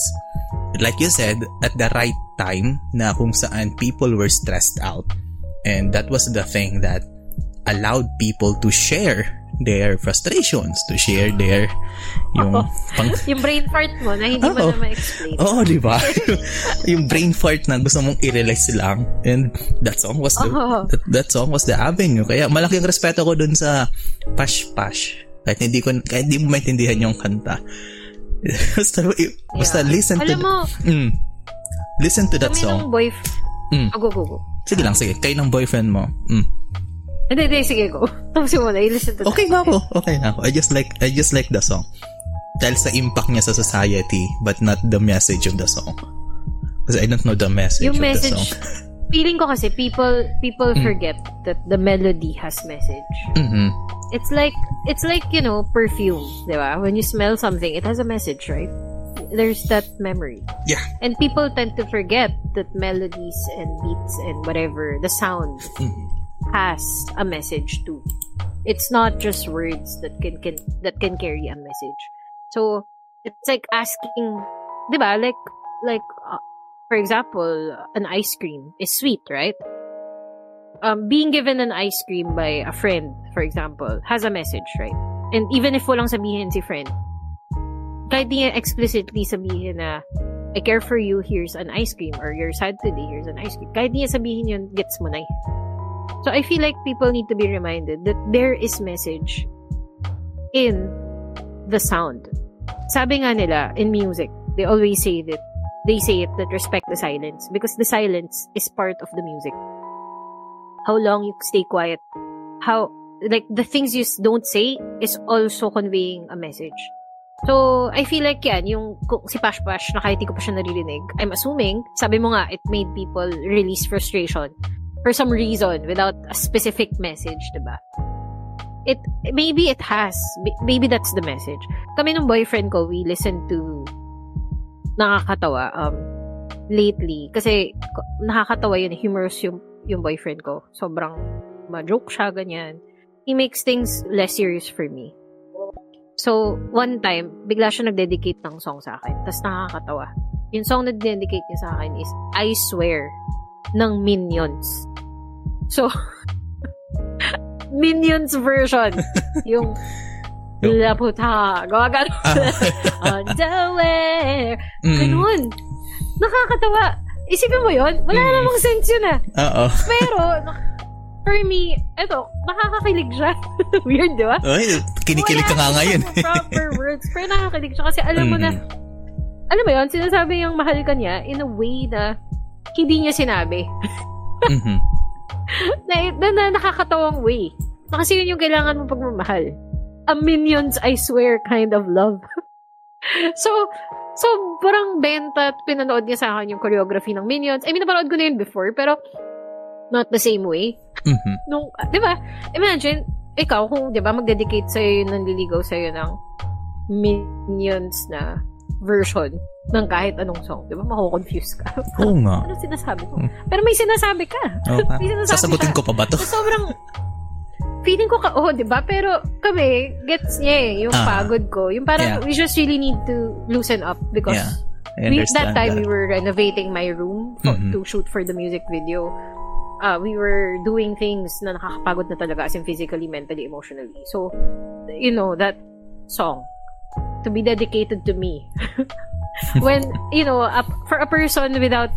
Speaker 1: like you said at the right time na kung saan people were stressed out. And that was the thing that allowed people to share their frustrations, to share their yung pang
Speaker 2: Yung brain fart mo na hindi mo
Speaker 1: Oo.
Speaker 2: na ma-explain.
Speaker 1: Oo, di ba? yung brain fart na gusto mong i-release lang. And that song was the,
Speaker 2: Oo.
Speaker 1: that, that song was the avenue. Kaya malaking respeto ko dun sa Pash Pash. Kahit hindi ko, kahit hindi mo maintindihan yung kanta. basta, basta
Speaker 2: Yeah.
Speaker 1: listen to,
Speaker 2: Alam mo,
Speaker 1: mm, listen to that
Speaker 2: kami
Speaker 1: song.
Speaker 2: nung boyfriend...
Speaker 1: Mm.
Speaker 2: Oh, go, go, go.
Speaker 1: Sige lang, sige. Kayo ng boyfriend mo. Mm.
Speaker 2: Hindi, hindi, sige, go. Tapos mo na, i-listen to
Speaker 1: Okay na ako. Okay na ako. I just like, I just like the song. Dahil sa impact niya sa society, but not the message of the song. Because I don't know the message
Speaker 2: Yung
Speaker 1: of the
Speaker 2: message,
Speaker 1: song.
Speaker 2: feeling ko kasi people people
Speaker 1: Mm.
Speaker 2: forget that the melody has message.
Speaker 1: Mhm.
Speaker 2: It's like it's like, you know, perfume, 'di ba? When you smell something, it has a message, right? There's that memory.
Speaker 1: Yeah.
Speaker 2: And people tend to forget that melodies and beats and whatever, the sound
Speaker 1: Mhm.
Speaker 2: has a message too. It's not just words that can, can that can carry a message. So it's like asking, 'di ba? Like like for example, an ice cream is sweet, right? Um, being given an ice cream by a friend, for example, has a message, right? And even if walang sabihin si friend, kahit di explicitly sabihin na, I care for you, here's an ice cream, or you're sad today, here's an ice cream. Kahit di sabihin yun, gets mo na. So I feel like people need to be reminded that there is message in the sound. Sabi nga nila, in music, they always say that, they say it that respect the silence because the silence is part of the music. How long you stay quiet, how, like, the things you don't say is also conveying a message. So, I feel like yan, yung kung si Pash Pash, na kahit di ko pa siya naririnig, I'm assuming, sabi mo nga, it made people release frustration for some reason without a specific message, diba? It, maybe it has. Maybe that's the message. Kami nung boyfriend ko, we listened to nakakatawa um, lately. Kasi nakakatawa yun, humorous yung, yung boyfriend ko. Sobrang ma-joke siya, ganyan. He makes things less serious for me. So, one time, bigla siya nag-dedicate ng song sa akin. Tapos nakakatawa. Yung song na dedicate niya sa akin is I Swear ng Minions. So, Minions version. Yung- Laputa. Gawa ganon. Underwear.
Speaker 1: Mm.
Speaker 2: Ganun. Nakakatawa. Isipin mo yon Wala
Speaker 1: Mm.
Speaker 2: namang sense yun ah.
Speaker 1: Oo.
Speaker 2: Pero, for me, eto, nakakakilig siya. Weird, di ba?
Speaker 1: Ay, kinikilig ka nga ngayon.
Speaker 2: proper words. Pero nakakakilig siya kasi alam mo na,
Speaker 1: Mm.
Speaker 2: alam mo yun, sinasabi yung mahal ka niya in a way na hindi niya sinabi.
Speaker 1: Mhm.
Speaker 2: Na, na, na nakakatawang way. Kasi yun yung kailangan mo pagmamahal. A minions, I swear, kind of love. so, so, parang benta at pinanood niya sa akin yung choreography ng Minions. I mean, napanood ko na yun before, pero not the same way.
Speaker 1: Mhm.
Speaker 2: Nung, di ba, imagine, ikaw, kung, di ba, magdedicate sa'yo, nanliligaw sa'yo ng Minions na version ng kahit anong song. Di ba, mako-confuse ka.
Speaker 1: Oo nga.
Speaker 2: ano sinasabi ko?
Speaker 1: Hmm.
Speaker 2: Pero may sinasabi ka.
Speaker 1: Nga.
Speaker 2: May sinasabi
Speaker 1: Sasagutin
Speaker 2: ka.
Speaker 1: ko pa ba to?
Speaker 2: So, sobrang, feeling ko ka, oh, di ba? Pero kami, gets niya eh, yung
Speaker 1: Ah.
Speaker 2: pagod ko. Yung parang,
Speaker 1: Yeah.
Speaker 2: we just really need to loosen up because
Speaker 1: Yeah.
Speaker 2: We, that time
Speaker 1: that.
Speaker 2: we were renovating my room for,
Speaker 1: Mhm.
Speaker 2: to shoot for the music video. Uh, we were doing things na nakakapagod na talaga as in physically, mentally, emotionally. So, you know, that song to be dedicated to me. when, you know, a, for a person without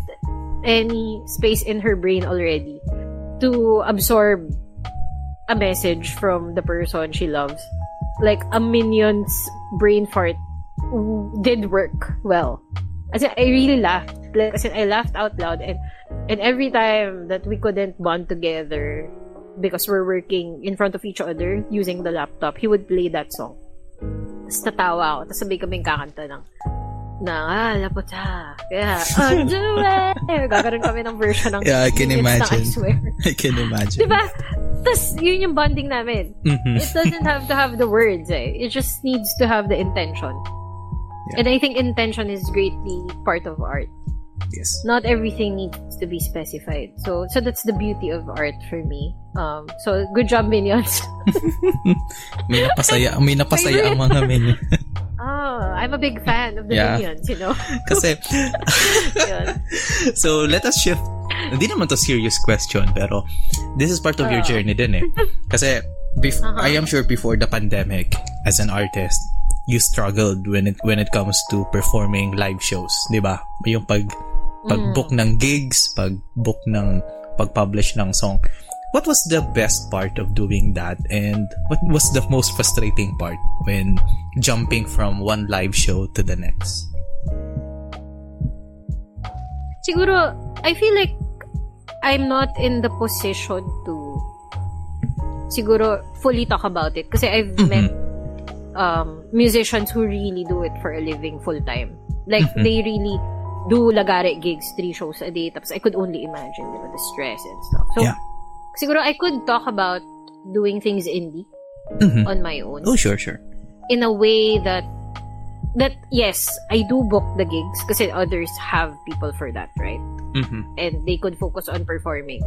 Speaker 2: any space in her brain already to absorb a message from the person she loves. Like a minion's brain fart did work well. As in, I really laughed. Like, as in, I laughed out loud and and every time that we couldn't bond together because we're working in front of each other using the laptop, he would play that song. Tapos tatawa ako. Tapos sabay kaming kakanta ng ha. Kaya, undo it. Gagaroon kami ng version ng
Speaker 1: Yeah, I can imagine.
Speaker 2: I swear.
Speaker 1: I can imagine.
Speaker 2: Diba? Tapos, yun yung bonding namin.
Speaker 1: Mhm.
Speaker 2: It doesn't have to have the words eh. It just needs to have the intention.
Speaker 1: Yeah.
Speaker 2: And I think intention is greatly part of art.
Speaker 1: Yes.
Speaker 2: Not everything needs to be specified. So so that's the beauty of art for me. Um so good job minions.
Speaker 1: May napasaya, may napasaya ang mga minion.
Speaker 2: oh, I'm a big fan of the
Speaker 1: Yeah.
Speaker 2: minions, you know.
Speaker 1: Kasi, so let us shift. Hindi naman to serious question, pero this is part of your
Speaker 2: Oh.
Speaker 1: journey din eh. Kasi, bef-
Speaker 2: Uh-huh.
Speaker 1: I am sure before the pandemic, as an artist, you struggled when it when it comes to performing live shows, 'di ba? Yung pag pag-book
Speaker 2: Mm.
Speaker 1: ng gigs, pag-book ng pag-publish ng song. What was the best part of doing that and what was the most frustrating part when jumping from one live show to the next?
Speaker 2: Siguro, I feel like I'm not in the position to siguro fully talk about it kasi I've
Speaker 1: Mhm.
Speaker 2: met um, musicians who really do it for a living full time. Like
Speaker 1: Mhm.
Speaker 2: they really do lagare gigs, three shows a day. Tapos I could only imagine diba, the stress and stuff. So
Speaker 1: Yeah.
Speaker 2: siguro I could talk about doing things indie
Speaker 1: Mhm.
Speaker 2: on my own
Speaker 1: Oh, sure, sure.
Speaker 2: in a way that that yes, I do book the gigs kasi others have people for that, right?
Speaker 1: Mm-hmm.
Speaker 2: and they could focus on performing.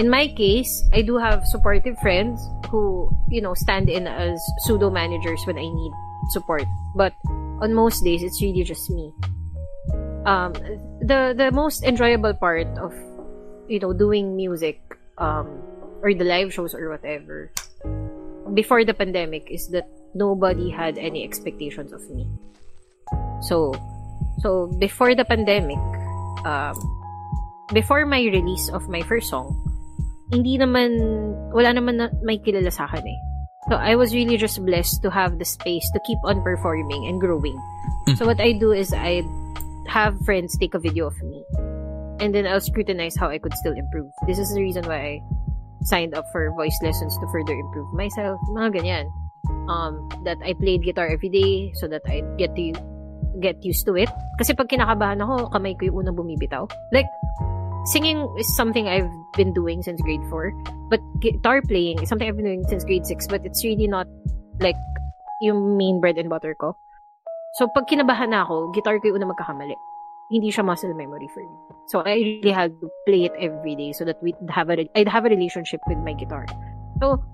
Speaker 2: In my case, I do have supportive friends who, you know, stand in as pseudo managers when I need support. But on most days, it's really just me. Um, the the most enjoyable part of, you know, doing music, um, or the live shows or whatever, before the pandemic is that nobody had any expectations of me. So, so before the pandemic, um, before my release of my first song, hindi naman, wala naman na may kilala sa akin eh. So, I was really just blessed to have the space to keep on performing and growing. So, what I do is I have friends take a video of me. And then I'll scrutinize how I could still improve. This is the reason why I signed up for voice lessons to further improve myself. Mga ganyan. Um, that I played guitar every day so that I get to get used to it. Kasi pag kinakabahan ako, kamay ko yung unang bumibitaw. Like, singing is something I've been doing since grade 4. But guitar playing is something I've been doing since grade 6. But it's really not like yung main bread and butter ko. So, pag kinabahan na ako, guitar ko yung unang magkakamali. Hindi siya muscle memory for me. So, I really had to play it every day so that we'd have a, I'd have a relationship with my guitar. So,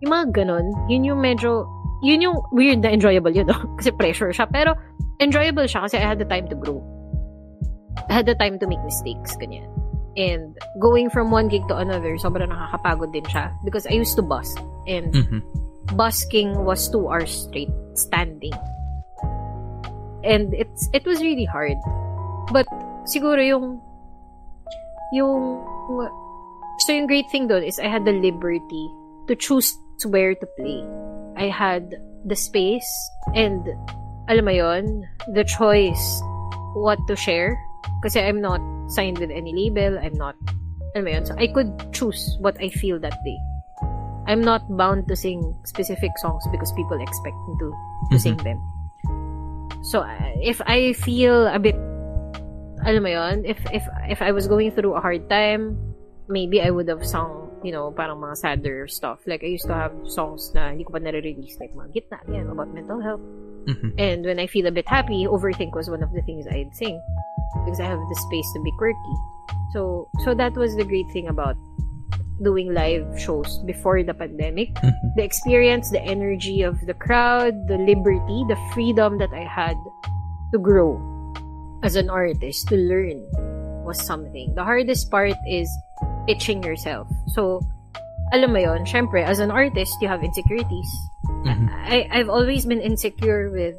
Speaker 2: yung mga ganun, yun yung medyo, yun yung weird na enjoyable yun, no? Kasi pressure siya. Pero, enjoyable siya kasi I had the time to grow. I had the time to make mistakes, ganyan. And going from one gig to another, sobrang nakakapagod din siya because I used to busk. And
Speaker 1: Mm-hmm.
Speaker 2: busking was two hours straight standing. And it's it was really hard. But siguro yung yung so yung great thing doon is I had the liberty to choose where to play. I had the space and alam mo yon, the choice what to share kasi I'm not signed with any label, I'm not alam mo yun, so I could choose what I feel that day. I'm not bound to sing specific songs because people expect me to to
Speaker 1: Mhm.
Speaker 2: sing them. So uh, if I feel a bit alam mo yun, if if if I was going through a hard time, maybe I would have sung, you know, parang mga sadder stuff. Like I used to have songs na hindi ko pa nare-release like mga gitna yan about mental health.
Speaker 1: Mm-hmm.
Speaker 2: And when I feel a bit happy, overthink was one of the things I'd sing because I have the space to be quirky. So so that was the great thing about doing live shows before the pandemic. The experience, the energy of the crowd, the liberty, the freedom that I had to grow as an artist, to learn was something. The hardest part is pitching yourself. So, alam mo yon, syempre, as an artist, you have insecurities.
Speaker 1: Mhm.
Speaker 2: I, I've always been insecure with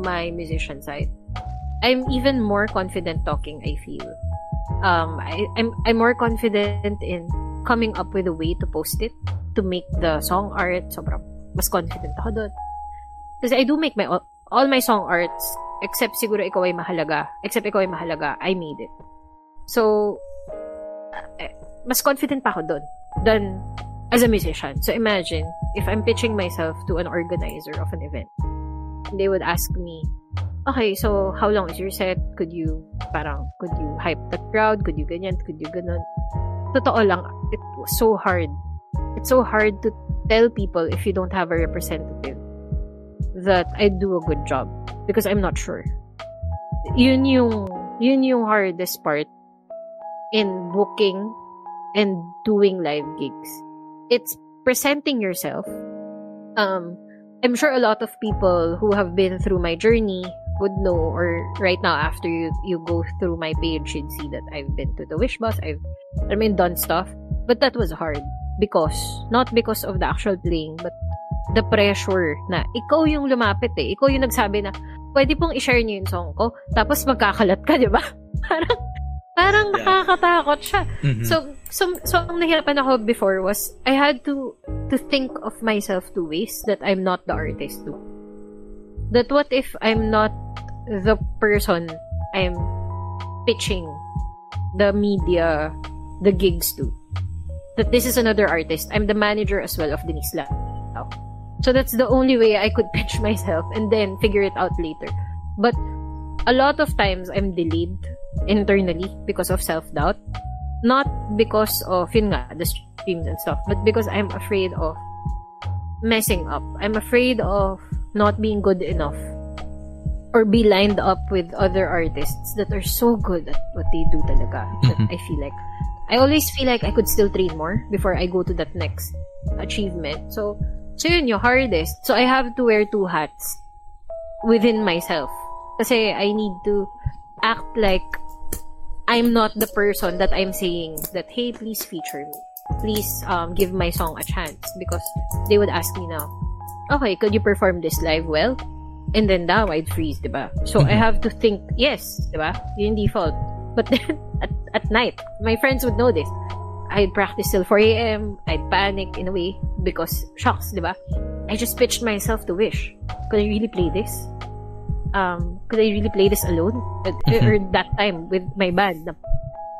Speaker 2: my musician side. I'm even more confident talking, I feel. Um, I, I'm, I'm more confident in coming up with a way to post it to make the song art. Sobrang mas confident ako doon. Kasi I do make my all my song arts except siguro ikaw ay mahalaga. Except ikaw ay mahalaga, I made it. So, eh, mas confident pa ako doon than as a musician. So imagine, if I'm pitching myself to an organizer of an event, they would ask me, okay, so how long is your set? Could you, parang, could you hype the crowd? Could you ganyan? Could you ganon? Totoo lang, it was so hard. It's so hard to tell people if you don't have a representative that I do a good job because I'm not sure. Yun yung, yun yung hardest part in booking and doing live gigs. It's presenting yourself. Um, I'm sure a lot of people who have been through my journey would know, or right now after you you go through my page, you'd see that I've been to the Wish Bus. I've I mean done stuff, but that was hard because not because of the actual playing, but the pressure na ikaw yung lumapit eh. Ikaw yung nagsabi na pwede pong i-share niyo yung song ko, tapos magkakalat ka, di ba? Parang Parang yeah. nakakatakot siya. Mm-hmm. So, so, so, ang nahirapan ako before was, I had to, to think of myself two ways that I'm not the artist too. That what if I'm not the person I'm pitching the media, the gigs to? That this is another artist. I'm the manager as well of Denise Lao. So that's the only way I could pitch myself and then figure it out later. But a lot of times I'm delayed internally because of self-doubt. Not because of, yun nga, the streams and stuff, but because I'm afraid of messing up. I'm afraid of not being good enough or be lined up with other artists that are so good at what they do talaga that mm-hmm. I feel like I always feel like I could still train more before I go to that next achievement. So, so yun yung hardest. So I have to wear two hats within myself. Kasi I need to act like I'm not the person that I'm saying that, hey, please feature me. Please um, give my song a chance. Because they would ask me now, okay, could you perform this live well? And then now I'd freeze, diba? So I have to think, yes, diba? Yung default. But then, at, at night, my friends would know this. I'd practice till 4 a.m. I'd panic in a way because, shocks, diba? I just pitched myself to Wish. Could I really play this? um, could I really play this alone? Mm-hmm. Or that time with my band?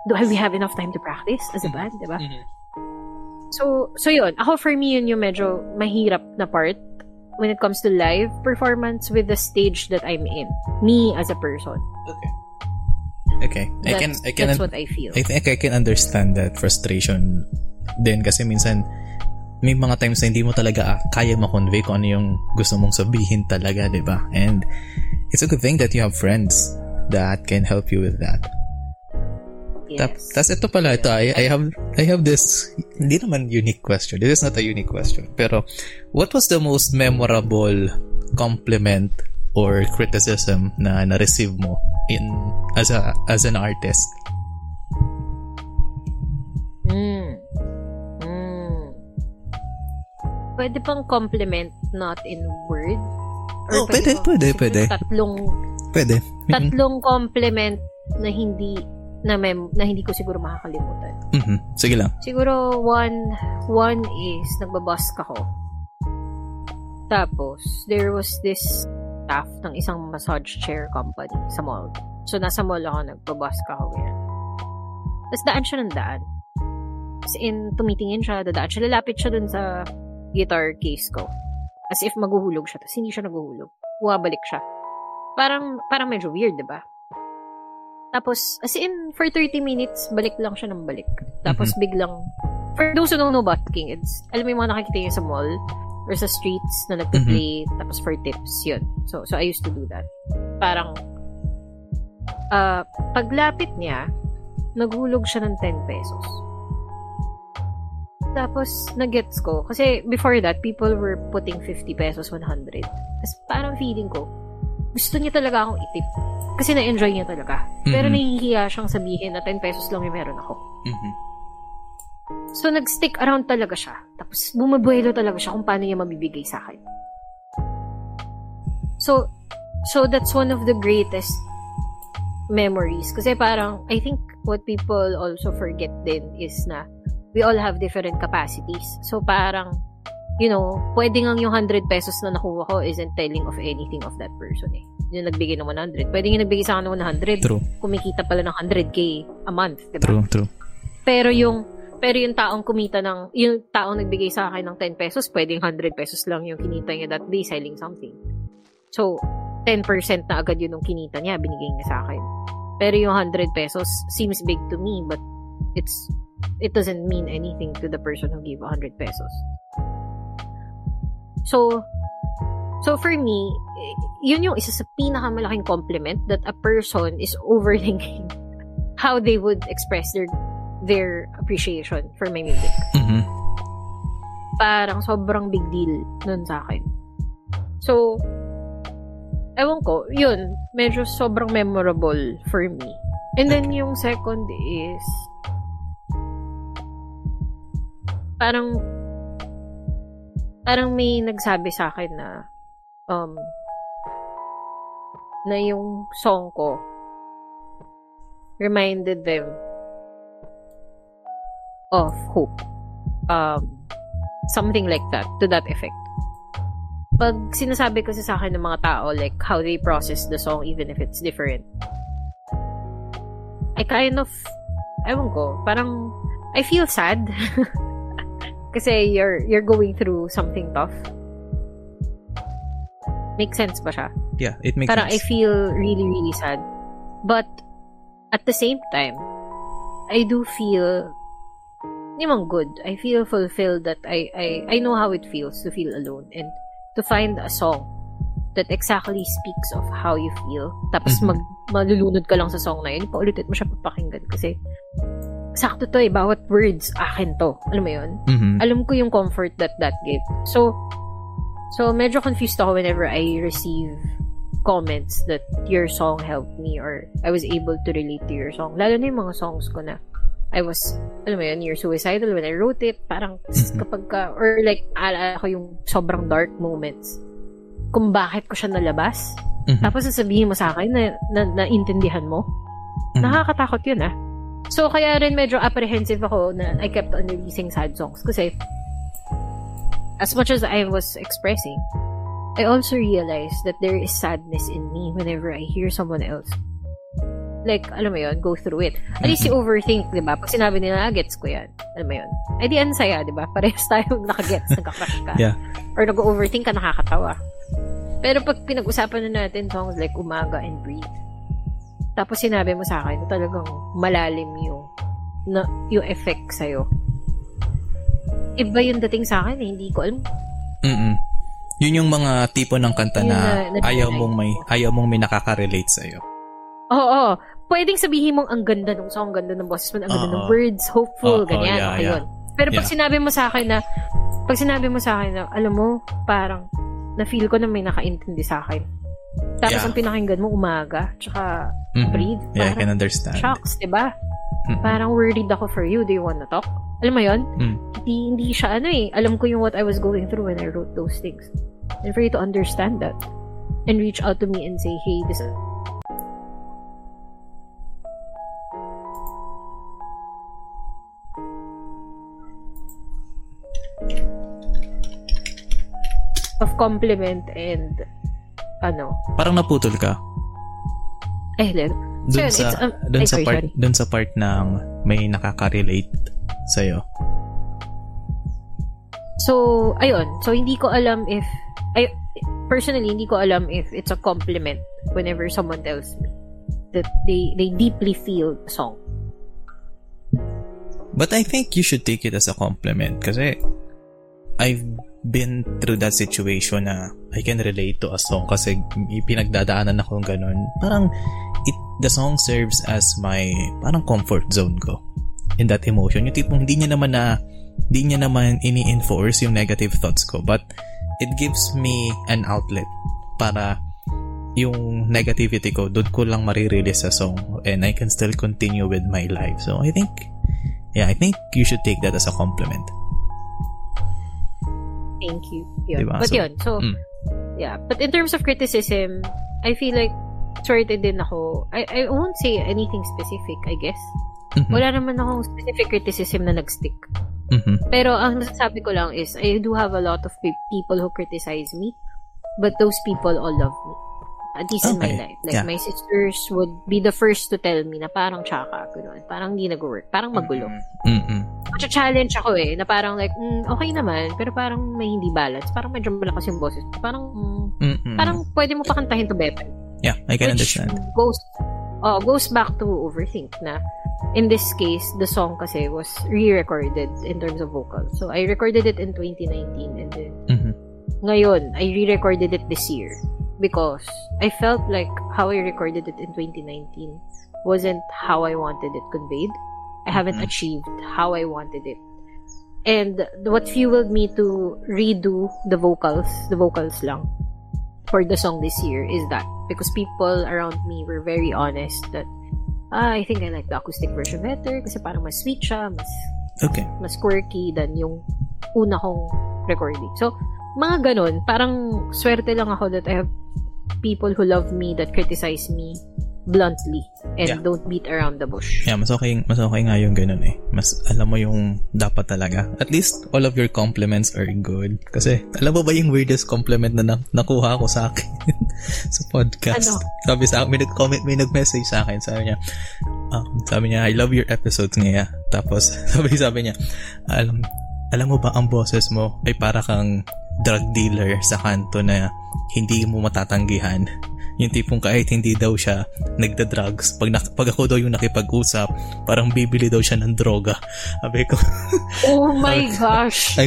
Speaker 2: Do i we have enough time to practice as a band, diba? Mm-hmm. So, so yun. Ako for me, yun yung medyo mahirap na part when it comes to live performance with the stage that I'm in. Me as a person.
Speaker 1: Okay. Okay.
Speaker 2: That's,
Speaker 1: I can, I can,
Speaker 2: that's what I feel.
Speaker 1: I think I can understand that frustration din kasi minsan may mga times na hindi mo talaga kaya ma-convey kung ano yung gusto mong sabihin talaga, di ba? And it's a good thing that you have friends that can help you with that.
Speaker 2: Yes.
Speaker 1: Tapos ito pala, ito, I, I have I have this, hindi naman unique question. This is not a unique question. Pero, what was the most memorable compliment or criticism na na-receive mo in as a as an artist?
Speaker 2: Mm. Mm. Pwede pang compliment not in word
Speaker 1: Or oh, pwede, pwede, pwede.
Speaker 2: Tatlong,
Speaker 1: pwede.
Speaker 2: tatlong compliment na hindi na mem na hindi ko siguro makakalimutan.
Speaker 1: Mm-hmm. Sige lang.
Speaker 2: Siguro one one is nagbabask ako. Tapos there was this staff ng isang massage chair company sa mall. So nasa mall ako nagbabask ako yan. Tapos daan siya ng daan. As in, tumitingin siya, dadaan siya, lalapit siya dun sa guitar case ko. As if maghuhulog siya. Tapos hindi siya naghuhulog. Bumabalik siya. Parang, parang medyo weird, di ba? Tapos, as in, for 30 minutes, balik lang siya ng balik. Tapos, mm-hmm. biglang, for those who don't know Busking, it's, alam mo yung mga nakikita yun sa mall, or sa streets na nagpa-play, mm-hmm. tapos for tips, yun. So, so I used to do that. Parang, uh, paglapit niya, naghulog siya ng 10 pesos. Tapos, nagets ko. Kasi before that, people were putting 50 pesos, 100. Tapos parang feeling ko, gusto niya talaga akong itip. Kasi na-enjoy niya talaga. Mm-hmm. Pero nahihiya siyang sabihin na 10 pesos lang yung meron ako.
Speaker 1: Mm-hmm.
Speaker 2: So, nag-stick around talaga siya. Tapos, bumabuelo talaga siya kung paano niya mabibigay sa akin. So, so that's one of the greatest memories. Kasi parang, I think what people also forget din is na we all have different capacities. So parang, you know, pwede nga yung 100 pesos na nakuha ko isn't telling of anything of that person eh. Yung nagbigay ng 100. Pwede yung nagbigay sa akin ng 100.
Speaker 1: True.
Speaker 2: Kumikita pala ng 100k a month, di ba?
Speaker 1: True, true.
Speaker 2: Pero yung pero yung taong kumita ng yung taong nagbigay sa akin ng 10 pesos, pwedeng 100 pesos lang yung kinita niya that day selling something. So, 10% na agad yun yung kinita niya, binigay niya sa akin. Pero yung 100 pesos seems big to me, but it's it doesn't mean anything to the person who gave 100 pesos. So, so for me, yun yung isa sa pinakamalaking compliment that a person is overthinking how they would express their their appreciation for my music.
Speaker 1: Mhm.
Speaker 2: Parang sobrang big deal nun sa akin. So, ewan ko, yun, medyo sobrang memorable for me. And then yung second is, parang, parang may nagsabi sa akin na, um, na yung song ko reminded them of hope. Um, something like that, to that effect. Pag sinasabi kasi sa akin ng mga tao, like, how they process the song, even if it's different, I kind of, ewan ko, parang, I feel sad. kasi you're, you're going through something tough. Make sense ba siya?
Speaker 1: Yeah, it makes
Speaker 2: Parang I
Speaker 1: sense.
Speaker 2: feel really, really sad. But, at the same time, I do feel, hindi man good. I feel fulfilled that I, I, I know how it feels to feel alone and to find a song that exactly speaks of how you feel. Tapos
Speaker 1: Mhm.
Speaker 2: mag, malulunod ka lang sa song na yun. Paulit-ulit mo siya papakinggan kasi sakto to eh. Bawat words, akin to. Alam mo yun?
Speaker 1: Mhm.
Speaker 2: alam ko yung comfort that that gave. So, so medyo confused ako whenever I receive comments that your song helped me or I was able to relate to your song. Lalo na yung mga songs ko na I was, alam mo yun, you're suicidal when I wrote it. Parang
Speaker 1: Mhm.
Speaker 2: kapag ka, or like, alala ko yung sobrang dark moments kung bakit ko siya nalabas.
Speaker 1: Mhm.
Speaker 2: Tapos sasabihin mo sa akin na, na naintindihan mo.
Speaker 1: Mhm.
Speaker 2: Nakakatakot yun ah. So, kaya rin medyo apprehensive ako na I kept on releasing sad songs kasi as much as I was expressing, I also realized that there is sadness in me whenever I hear someone else. Like, alam mo yun, go through it. At least you overthink, di ba? Pag sinabi nila, ah, gets ko yan. Alam mo yun. Ay, di, ang saya, di ba? Parehas tayo nakagets, nagka-crush ka.
Speaker 1: Yeah.
Speaker 2: Or nag-overthink ka, nakakatawa. Pero pag pinag-usapan na natin songs like Umaga and Breathe, tapos sinabi mo sa akin, talagang malalim yung, na, yung effect sa'yo. Iba yung dating sa akin eh, hindi ko alam.
Speaker 1: Mm-mm. Yun yung mga tipo ng kanta
Speaker 2: Yun
Speaker 1: na,
Speaker 2: na- na-
Speaker 1: ayaw mong may ayaw mong may nakaka-relate sa iyo.
Speaker 2: Oo, pwedeng sabihin mong ang ganda ng song, ang ganda ng boses mo, ang ganda ng
Speaker 1: Oo.
Speaker 2: words, hopeful,
Speaker 1: Oo,
Speaker 2: ganyan,
Speaker 1: yeah,
Speaker 2: okay
Speaker 1: yeah.
Speaker 2: yun. Pero pag
Speaker 1: Yeah.
Speaker 2: sinabi mo sa akin na, pag sinabi mo sa akin na, alam mo, parang, na-feel ko na may nakaintindi sa akin. Tapos
Speaker 1: Yeah.
Speaker 2: ang pinakinggan mo, umaga, tsaka
Speaker 1: Mhm.
Speaker 2: breathe,
Speaker 1: Yeah, I
Speaker 2: parang,
Speaker 1: can understand.
Speaker 2: shocks, diba?
Speaker 1: Mm-mm.
Speaker 2: Parang worried ako for you, do you wanna talk? Alam mo yun?
Speaker 1: Mm.
Speaker 2: Hindi, hindi siya ano eh. Alam ko yung what I was going through when I wrote those things. And for you to understand that and reach out to me and say, hey, this of compliment and ano.
Speaker 1: Parang naputol ka.
Speaker 2: Eh, Len. So,
Speaker 1: Doon
Speaker 2: yun,
Speaker 1: sa
Speaker 2: um,
Speaker 1: doon
Speaker 2: ay,
Speaker 1: sa
Speaker 2: sorry,
Speaker 1: part
Speaker 2: sorry.
Speaker 1: doon sa part ng may nakaka-relate sa iyo.
Speaker 2: So, ayun. So, hindi ko alam if, ay, personally, hindi ko alam if it's a compliment whenever someone tells me that they, they deeply feel the song.
Speaker 1: But I think you should take it as a compliment kasi I've been through that situation na I can relate to a song kasi pinagdadaanan ako ng ganun. Parang it, the song serves as my parang comfort zone ko in that emotion. Yung tipong hindi niya naman na hindi niya naman ini-enforce yung negative thoughts ko but it gives me an outlet para yung negativity ko doon ko lang marirelease sa song and I can still continue with my life. So I think yeah, I think you should take that as a compliment.
Speaker 2: Thank you. Yun.
Speaker 1: Diba?
Speaker 2: But
Speaker 1: So,
Speaker 2: yun. So,
Speaker 1: mm.
Speaker 2: yeah. But in terms of criticism, I feel like sorted din ako. I, I won't say anything specific, I guess.
Speaker 1: Mhm.
Speaker 2: wala naman akong specific criticism na nag-stick.
Speaker 1: Mhm.
Speaker 2: Pero ang masasabi ko lang is, I do have a lot of pe- people who criticize me, but those people all love me. At least in my
Speaker 1: Okay.
Speaker 2: life. Like,
Speaker 1: Yeah.
Speaker 2: my sisters would be the first to tell me na parang tsaka, gano'n. Parang hindi nag-work. Parang magulo.
Speaker 1: Mm-mm.
Speaker 2: challenge ako eh, na parang like, mm, okay naman, pero parang may hindi balance. Parang medyo malakas yung boses. Parang, mm,
Speaker 1: Mm-mm.
Speaker 2: parang pwede mo pakantahin to better.
Speaker 1: yeah, I can
Speaker 2: Which
Speaker 1: understand.
Speaker 2: goes, oh, goes back to overthink na in this case, the song kasi was re-recorded in terms of vocal. So, I recorded it in 2019 and then
Speaker 1: Mhm.
Speaker 2: ngayon, I re-recorded it this year because I felt like how I recorded it in 2019 wasn't how I wanted it conveyed. I haven't
Speaker 1: Mhm.
Speaker 2: achieved how I wanted it. And what fueled me to redo the vocals, the vocals lang, for the song this year is that because people around me were very honest that ah, I think I like the acoustic version better kasi parang mas sweet siya, mas
Speaker 1: Okay.
Speaker 2: mas quirky than yung una kong recording. So, mga ganun, parang swerte lang ako that I have people who love me, that criticize me bluntly and
Speaker 1: Yeah.
Speaker 2: don't beat around the bush.
Speaker 1: Yeah, mas okay, mas okay nga yung ganun eh. Mas alam mo yung dapat talaga. At least, all of your compliments are good. Kasi, alam mo ba yung weirdest compliment na, na nakuha ko sa akin sa podcast?
Speaker 2: Ano?
Speaker 1: Sabi sa akin, may nag-comment, may nag-message sa akin. Sabi niya, um, sabi niya, I love your episodes ngayon. Tapos, sabi, sabi niya, alam, alam mo ba ang boses mo ay para kang drug dealer sa kanto na hindi mo matatanggihan. Yung tipong kahit hindi daw siya nagda-drugs, pag, nak- pag ako daw yung nakipag-usap, parang bibili daw siya ng droga. Sabi ko,
Speaker 2: Oh my gosh!
Speaker 1: I,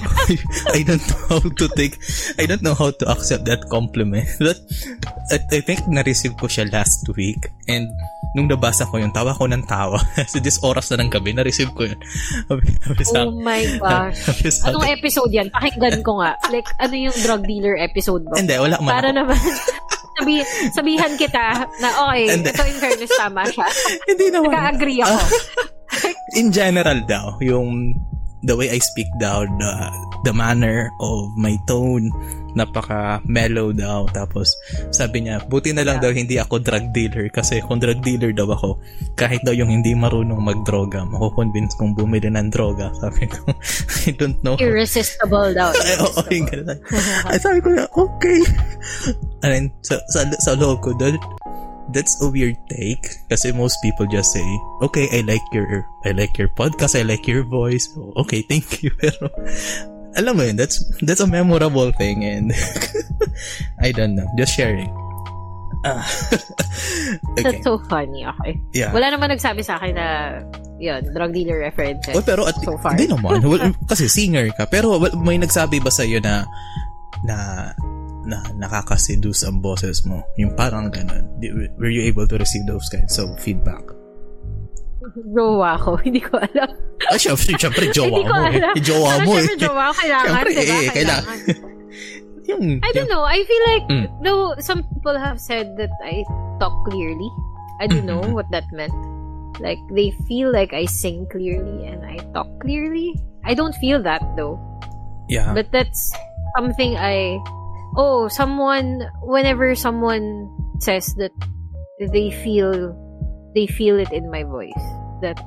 Speaker 1: I don't know how to take, I don't know how to accept that compliment. That, I, I think na-receive ko siya last week and nung nabasa ko yun, tawa ko ng tawa. Kasi this oras na ng gabi, na-receive ko yun. Sabi, sabi sa,
Speaker 2: Oh my gosh!
Speaker 1: sabi sa
Speaker 2: Anong episode yan? Pakinggan ko nga. Like, ano yung drug dealer episode ba?
Speaker 1: hindi, wala man
Speaker 2: Para
Speaker 1: ako.
Speaker 2: naman, sabi, sabihan kita na okay,
Speaker 1: Hindi.
Speaker 2: ito in fairness tama siya.
Speaker 1: Hindi naman.
Speaker 2: Naka-agree ako.
Speaker 1: in general daw, yung the way I speak daw, the, the manner of my tone, napaka-mellow daw. Tapos, sabi niya, buti na lang daw hindi ako drug dealer kasi kung drug dealer daw ako, kahit daw yung hindi marunong magdroga, makukonvince kong bumili ng droga. Sabi ko, I don't know.
Speaker 2: Irresistible daw.
Speaker 1: Ay, oo, yung ganun. Ay, sabi ko na, okay. And then, sa, sa, sa loob ko, that, that's a weird take kasi most people just say, okay, I like your, I like your podcast, I like your voice. Okay, thank you. Pero, alam mo yun, that's, that's a memorable thing and I don't know, just sharing. Ah. okay.
Speaker 2: That's so funny. Okay.
Speaker 1: Yeah.
Speaker 2: Wala naman nagsabi sa akin na, yun, drug dealer references.
Speaker 1: Oh, pero at,
Speaker 2: so far.
Speaker 1: Hindi naman. Well, kasi singer ka. Pero well, may nagsabi ba sa'yo na na na nakaka-seduce ang boses mo? Yung parang ganun. Were you able to receive those kinds of feedback?
Speaker 2: Jowa ko. Hindi ko alam.
Speaker 1: Ah, syempre, syempre, jowa
Speaker 2: ko
Speaker 1: eh. Eh, Jowa mo eh.
Speaker 2: syempre, jowa ko. Kailangan,
Speaker 1: Syempre,
Speaker 2: diba?
Speaker 1: eh,
Speaker 2: Kailangan.
Speaker 1: yung,
Speaker 2: I don't know. I feel like,
Speaker 1: Mm.
Speaker 2: though some people have said that I talk clearly, I don't know what that meant. Like, they feel like I sing clearly and I talk clearly. I don't feel that, though.
Speaker 1: Yeah.
Speaker 2: But that's something I. Oh, someone. Whenever someone says that they feel, they feel it in my voice. That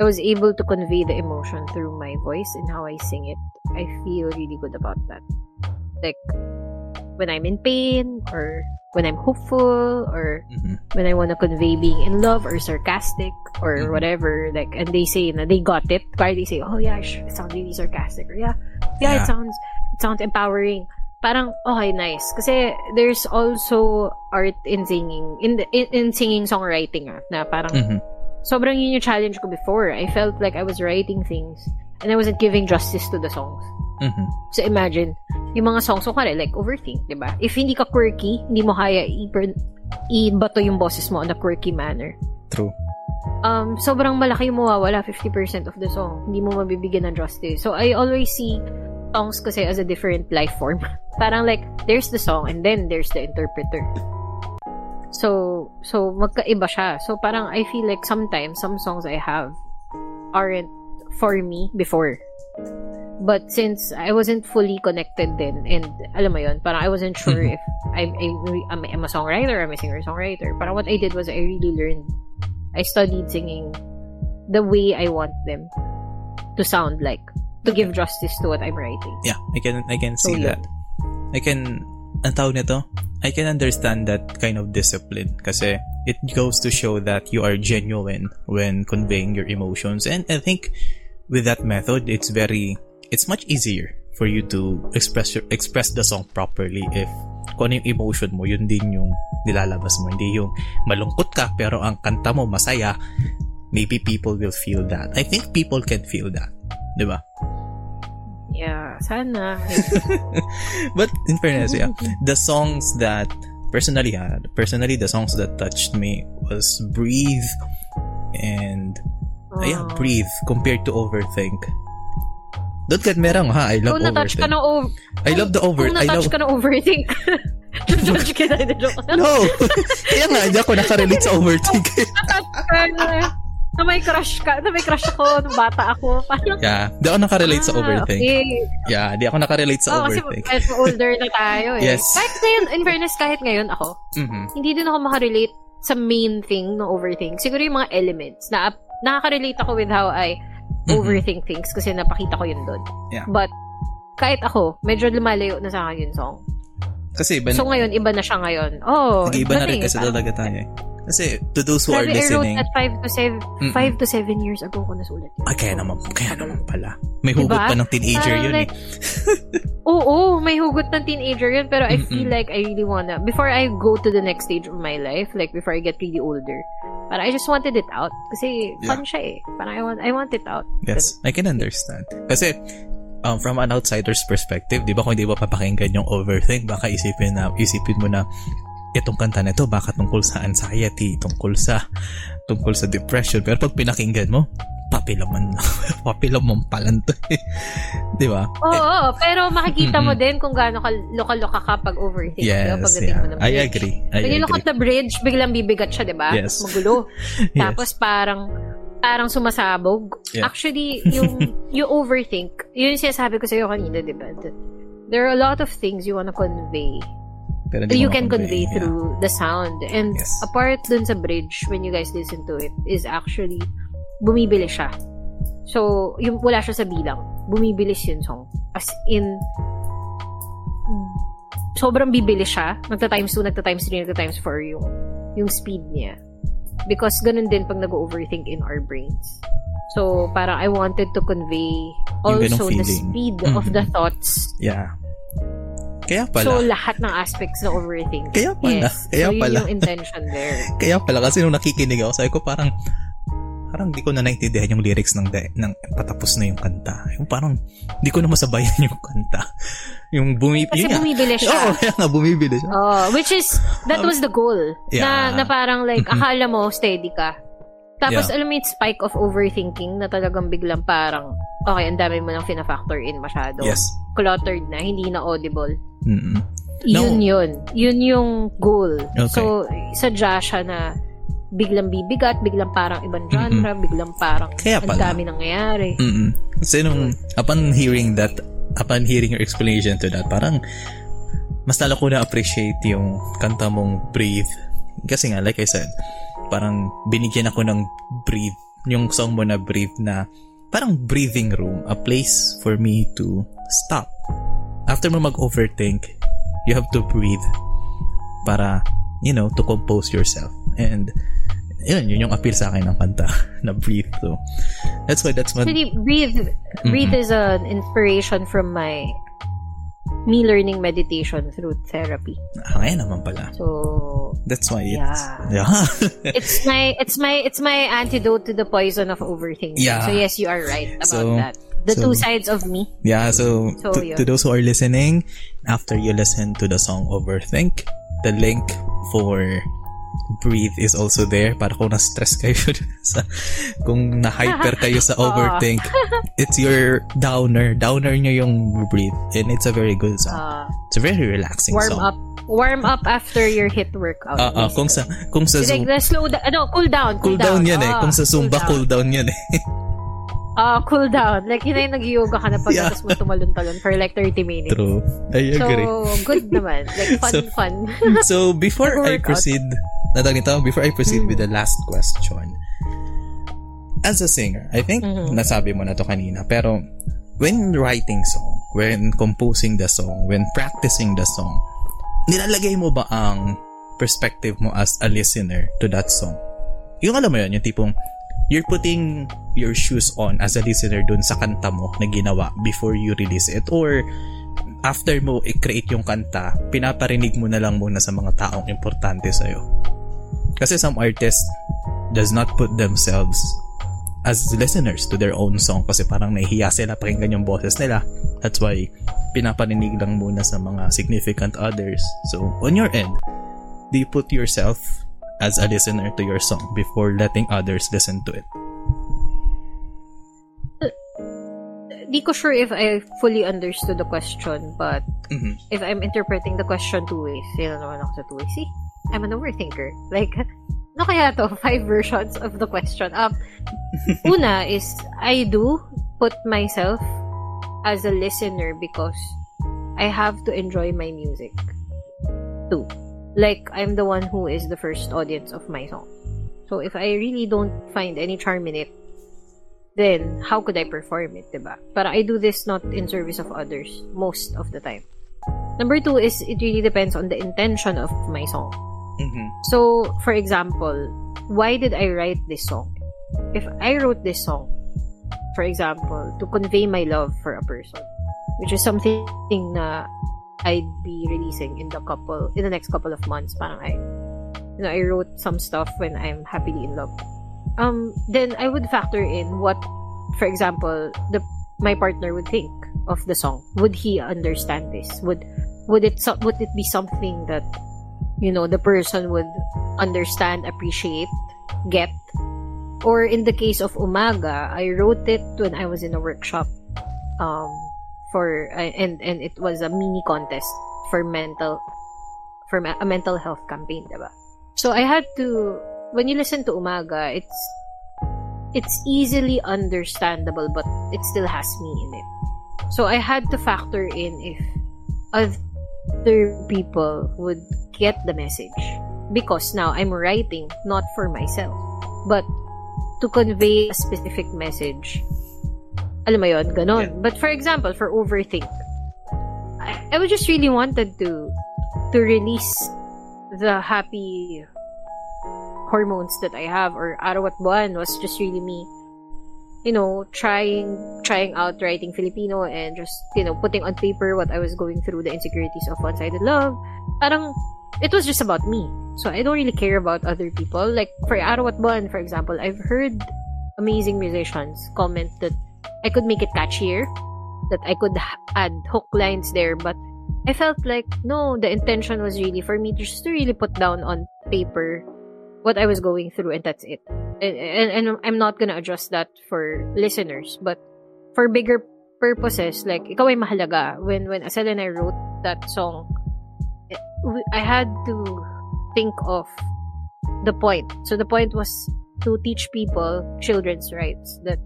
Speaker 2: I was able to convey the emotion through my voice and how I sing it. I feel really good about that. Like when I'm in pain, or when I'm hopeful, or
Speaker 1: Mhm.
Speaker 2: when I want to convey being in love or sarcastic or
Speaker 1: Mhm.
Speaker 2: whatever, like, and they say na they got it. Kaya they say, oh yeah, it sounds really sarcastic. Or yeah, yeah,
Speaker 1: Yeah.
Speaker 2: it sounds, it sounds empowering. Parang, okay, nice. Kasi there's also art in singing, in, the, in, in singing songwriting ah, na parang,
Speaker 1: Mhm.
Speaker 2: Sobrang yun yung challenge ko before. I felt like I was writing things and I wasn't giving justice to the songs.
Speaker 1: Mhm.
Speaker 2: So imagine, yung mga songs, so kare, like overthink, di ba? If hindi ka quirky, hindi mo kaya i- i-bato yung boses mo on a quirky manner.
Speaker 1: True.
Speaker 2: Um, sobrang malaki yung mawawala, 50% of the song. Hindi mo mabibigyan ng justice. So I always see songs kasi as a different life form. Parang like, there's the song and then there's the interpreter. So, so magkaiba siya. So parang I feel like sometimes some songs I have aren't for me before. But since I wasn't fully connected then, and alam mo yun, parang I wasn't sure
Speaker 1: Mhm.
Speaker 2: if I, I, I'm, I'm a songwriter, I'm a singer-songwriter. Parang what I did was I really learned, I studied singing the way I want them to sound like to give justice to what I'm writing.
Speaker 1: Yeah, I can I can see that. I can ang tawag nito, I can understand that kind of discipline kasi it goes to show that you are genuine when conveying your emotions and I think with that method it's very it's much easier for you to express your, express the song properly if kung ano yung emotion mo, yun din yung nilalabas mo. Hindi yung malungkot ka pero ang kanta mo masaya, maybe people will feel that. I think people can feel that. Di ba?
Speaker 2: Yeah, sana.
Speaker 1: But in fairness, yeah, the songs that personally had, personally the songs that touched me was Breathe and uh, yeah,
Speaker 2: Oh.
Speaker 1: Breathe compared to Overthink. Don't get me wrong, ha? I love
Speaker 2: Kung na-touch ka
Speaker 1: Overthink.
Speaker 2: ng over...
Speaker 1: I love the over...
Speaker 2: Kung
Speaker 1: I
Speaker 2: na-touch
Speaker 1: love...
Speaker 2: ka ng overthink. Judge ka joke.
Speaker 1: No! Kaya nga, hindi ako nakarelate sa Overthink.
Speaker 2: Na-touch ka na, na may crush ka, na may crush ako nung bata ako. Parang,
Speaker 1: yeah, hindi ako nakarelate sa
Speaker 2: ah,
Speaker 1: Overthink.
Speaker 2: Okay.
Speaker 1: Yeah, hindi ako nakarelate sa
Speaker 2: kasi
Speaker 1: Overthink.
Speaker 2: kahit older na tayo eh.
Speaker 1: Yes.
Speaker 2: Kahit ngayon, in fairness, kahit ngayon ako,
Speaker 1: Mhm.
Speaker 2: hindi din ako makarelate sa main thing ng overthink. Siguro yung mga elements na nakaka-relate ako with how I
Speaker 1: Mhm.
Speaker 2: overthink things kasi napakita ko yun doon.
Speaker 1: Yeah.
Speaker 2: But, kahit ako, medyo lumalayo na sa akin yung song.
Speaker 1: Kasi iba,
Speaker 2: So ngayon, iba na siya ngayon. Oh,
Speaker 1: nag-iiba na rin kasi talaga tayo eh. Kasi to those who are
Speaker 2: Grabe, I wrote
Speaker 1: listening,
Speaker 2: that 5 to 7
Speaker 1: Mm-mm.
Speaker 2: 5 to 7 years ago ko nasulat yun.
Speaker 1: ah, kaya naman, kaya naman pala. May hugot
Speaker 2: Diba?
Speaker 1: pa ng teenager
Speaker 2: Parang
Speaker 1: yun eh.
Speaker 2: like, Oo, may hugot ng teenager yun, pero I
Speaker 1: Mm-mm.
Speaker 2: feel like I really wanna, before I go to the next stage of my life, like before I get really older, para I just wanted it out. Kasi fun siya eh. Parang I want, I want it out.
Speaker 1: Yes, I can understand. Kasi, um, from an outsider's perspective, di ba kung di ba papakinggan yung overthink, baka isipin na, isipin mo na, itong kanta na ito, baka tungkol sa anxiety, tungkol sa, tungkol sa depression. Pero pag pinakinggan mo, papilaman, papilaman palan to eh. Di ba?
Speaker 2: Oo, oo, pero makikita mo din kung gaano ka loka-loka ka pag overthink.
Speaker 1: Yes,
Speaker 2: diba? Pagdating
Speaker 1: yeah.
Speaker 2: mo ng
Speaker 1: I
Speaker 2: bridge.
Speaker 1: agree. I
Speaker 2: When you look
Speaker 1: agree.
Speaker 2: at the bridge, biglang bibigat siya, di ba?
Speaker 1: Yes.
Speaker 2: Magulo.
Speaker 1: Yes.
Speaker 2: Tapos parang parang sumasabog.
Speaker 1: Yeah.
Speaker 2: Actually, yung you overthink, yun yung sinasabi ko sa'yo kanina, di ba? There are a lot of things you wanna convey.
Speaker 1: Pero
Speaker 2: you can convey
Speaker 1: yeah.
Speaker 2: through the sound. And
Speaker 1: Yes.
Speaker 2: apart dun sa bridge, when you guys listen to it, is actually, bumibili siya. So, yung wala siya sa bilang. Bumibilis yun song. As in, sobrang bibili siya. Nagta-times 2, nagta-times 3, nagta-times 4 yung, yung speed niya. Because ganun din pag nag-overthink in our brains. So, parang I wanted to convey
Speaker 1: Yung
Speaker 2: also the speed of
Speaker 1: Mhm.
Speaker 2: the thoughts
Speaker 1: Yeah. Kaya pala.
Speaker 2: So, lahat ng aspects ng overthinking.
Speaker 1: Kaya pala,
Speaker 2: Yes.
Speaker 1: kaya
Speaker 2: so, yun
Speaker 1: pala.
Speaker 2: yung intention there.
Speaker 1: Kaya pala kasi nung nakikinig ako, sabi ko parang parang di ko na naintindihan yung lyrics ng de, ng patapos na yung kanta. Yung parang di ko na masabayan yung kanta. Yung bumi
Speaker 2: Kasi
Speaker 1: yun nga.
Speaker 2: bumibili siya.
Speaker 1: Oo, kaya nga bumibili siya.
Speaker 2: Oh, which is, that was the goal.
Speaker 1: Yeah.
Speaker 2: Na, na parang like, akala mo, steady ka. Tapos,
Speaker 1: Yeah.
Speaker 2: alam mo yung spike of overthinking na talagang biglang parang, okay, ang dami mo nang fina-factor in masyado.
Speaker 1: Yes.
Speaker 2: Cluttered na, hindi na audible.
Speaker 1: Mm-mm. No.
Speaker 2: Yun yun. Yun yung goal.
Speaker 1: Okay.
Speaker 2: So, sadya siya na biglang bibigat, biglang parang ibang genre, biglang parang
Speaker 1: Kaya
Speaker 2: ang dami nangyayari.
Speaker 1: Mm-mm. Kasi nung, upon hearing that, upon hearing your explanation to that, parang, mas lalo ko na-appreciate yung kanta mong Breathe. Kasi nga, like I said, parang binigyan ako ng Breathe, yung song mo na Breathe na, parang breathing room, a place for me to stop. After mo mag-overthink, you have to breathe para, you know, to compose yourself. And, yun, yun yung appeal sa akin ng kanta, na breathe. So, that's why, that's what,
Speaker 2: Actually, breathe, breathe
Speaker 1: Mhm.
Speaker 2: is an inspiration from my me learning meditation through therapy.
Speaker 1: ah, ngayon naman pala.
Speaker 2: So
Speaker 1: That's why it's,
Speaker 2: Yeah.
Speaker 1: yeah.
Speaker 2: it's my it's my it's my antidote to the poison of overthinking.
Speaker 1: Yeah.
Speaker 2: So yes, you are right about
Speaker 1: So-
Speaker 2: that. The
Speaker 1: so-
Speaker 2: two sides of me.
Speaker 1: Yeah, so,
Speaker 2: So,
Speaker 1: to, to those who are listening, after you listen to the song Overthink, the link for Breathe is also there para kung na-stress kayo sa kung na-hyper kayo sa overthink. it's your downer. Downer nyo yung Breathe. And it's a very good song.
Speaker 2: Uh,
Speaker 1: It's a very relaxing
Speaker 2: warm
Speaker 1: song.
Speaker 2: up. Warm up after your hit workout.
Speaker 1: Ah, ah, kung sa kung sa
Speaker 2: like
Speaker 1: Zoom,
Speaker 2: slow down. Ano, cool down.
Speaker 1: cool down yan eh.
Speaker 2: Ah,
Speaker 1: Kung sa Zumba,
Speaker 2: down.
Speaker 1: cool down yan eh.
Speaker 2: Ah, cool down. Like, yun yung nag-yoga ka na
Speaker 1: Yeah.
Speaker 2: pagkatapos mo tumalon-talon for like 30 minutes.
Speaker 1: True. I
Speaker 2: So,
Speaker 1: agree.
Speaker 2: good naman. Like, fun,
Speaker 1: So-
Speaker 2: fun.
Speaker 1: so before I proceed, natag nito, before I proceed
Speaker 2: Mm.
Speaker 1: with the last question, as a singer, I think
Speaker 2: Mhm.
Speaker 1: nasabi mo na to kanina, pero when writing song, when composing the song, when practicing the song, nilalagay mo ba ang perspective mo as a listener to that song? Yung alam mo yun, yung tipong you're putting your shoes on as a listener dun sa kanta mo na ginawa before you release it or after mo i-create yung kanta, pinaparinig mo na lang muna sa mga taong importante sa'yo. Kasi some artists does not put themselves as listeners to their own song kasi parang nahihiya sila pakinggan yung boses nila. That's why pinaparinig lang muna sa mga significant others. So, on your end, do you put yourself as a listener to your song before letting others listen to it?
Speaker 2: Di ko sure if I fully understood the question, but
Speaker 1: Mhm.
Speaker 2: if I'm interpreting the question two ways, yun na naman ako sa two ways. See, I'm an overthinker. Like, ano kaya to? Five versions of the question. Um, una is, I do put myself as a listener because I have to enjoy my music. Two. Like, I'm the one who is the first audience of my song. So, if I really don't find any charm in it, then how could I perform it, diba? But I do this not in service of others most of the time. Number two is it really depends on the intention of my song.
Speaker 1: Mhm.
Speaker 2: So, for example, why did I write this song? If I wrote this song, for example, to convey my love for a person, which is something na I'd be releasing in the couple in the next couple of months. Parang I, you know, I wrote some stuff when I'm happily in love. Um, then I would factor in what, for example, the my partner would think of the song. Would he understand this? Would would it would it be something that you know the person would understand, appreciate, get? Or in the case of Umaga, I wrote it when I was in a workshop um for uh, and and it was a mini contest for mental for ma- a mental health campaign, diba? So I had to when you listen to Umaga, it's it's easily understandable but it still has me in it. So I had to factor in if other people would get the message because now I'm writing not for myself but to convey a specific message. Alam mo yun, ganon.
Speaker 1: Yeah.
Speaker 2: But for example, for overthink, I, I would just really wanted to to release the happy hormones that I have or araw at buwan was just really me you know trying trying out writing Filipino and just you know putting on paper what I was going through the insecurities of one-sided love parang it was just about me so I don't really care about other people like for araw at buwan for example I've heard amazing musicians comment that I could make it catchier that I could add hook lines there but I felt like no the intention was really for me just to really put down on paper what I was going through and that's it. And, and, and I'm not gonna adjust that for listeners, but for bigger purposes, like ikaw ay mahalaga. When when Asel and I wrote that song, I had to think of the point. So the point was to teach people children's rights that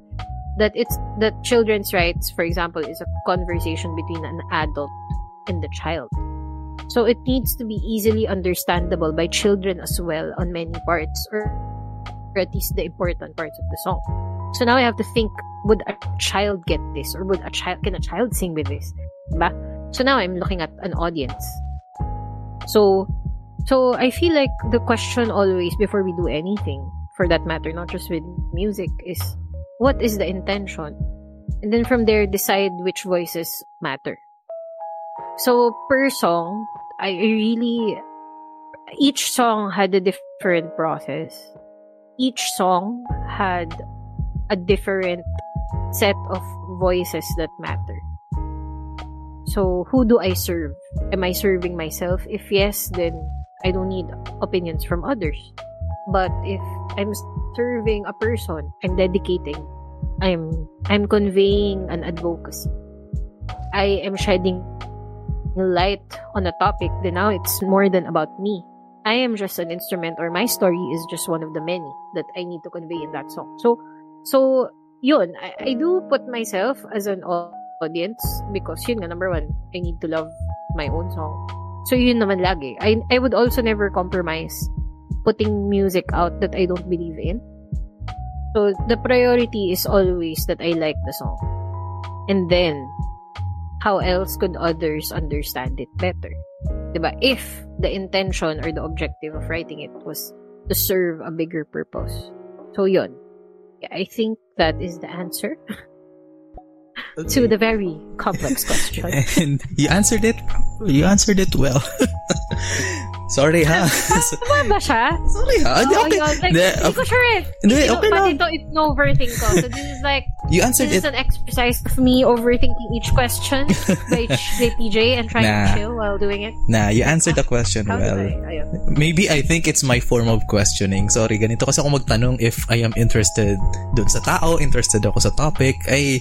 Speaker 2: that it's that children's rights, for example, is a conversation between an adult and the child. So it needs to be easily understandable by children as well on many parts, or, at least the important parts of the song. So now I have to think: Would a child get this, or would a child can a child sing with this? Diba? So now I'm looking at an audience. So, so I feel like the question always before we do anything, for that matter, not just with music, is what is the intention, and then from there decide which voices matter. So per song, I really each song had a different process. Each song had a different set of voices that matter. So who do I serve? Am I serving myself? If yes, then I don't need opinions from others. But if I'm serving a person, I'm dedicating. I'm I'm conveying an advocacy. I am shedding light on a topic, then now it's more than about me. I am just an instrument or my story is just one of the many that I need to convey in that song. So, so, yun, I, I do put myself as an audience because yun nga, number one, I need to love my own song. So, yun naman lagi. I, I would also never compromise putting music out that I don't believe in. So, the priority is always that I like the song. And then, how else could others understand it better? Diba? If the intention or the objective of writing it was to serve a bigger purpose. So, yun. I think that is the answer to the very complex question.
Speaker 1: And you answered it. You answered it well. Sorry ha.
Speaker 2: Tama ba siya?
Speaker 1: Sorry ha. Hindi,
Speaker 2: Oh,
Speaker 1: okay.
Speaker 2: yun. Like,
Speaker 1: Hindi,
Speaker 2: hindi ko
Speaker 1: okay.
Speaker 2: sure eh.
Speaker 1: Hindi, okay lang.
Speaker 2: ito, it's no overthink ko. So this is like,
Speaker 1: You answered
Speaker 2: this is
Speaker 1: it.
Speaker 2: an exercise of me overthinking each question by, by TJ and trying
Speaker 1: Nah.
Speaker 2: to chill while doing it.
Speaker 1: Nah, you answered the question
Speaker 2: How
Speaker 1: well.
Speaker 2: I?
Speaker 1: Maybe I think it's my form of questioning. Sorry, ganito kasi ako magtanong if I am interested dun sa tao, interested ako sa topic. I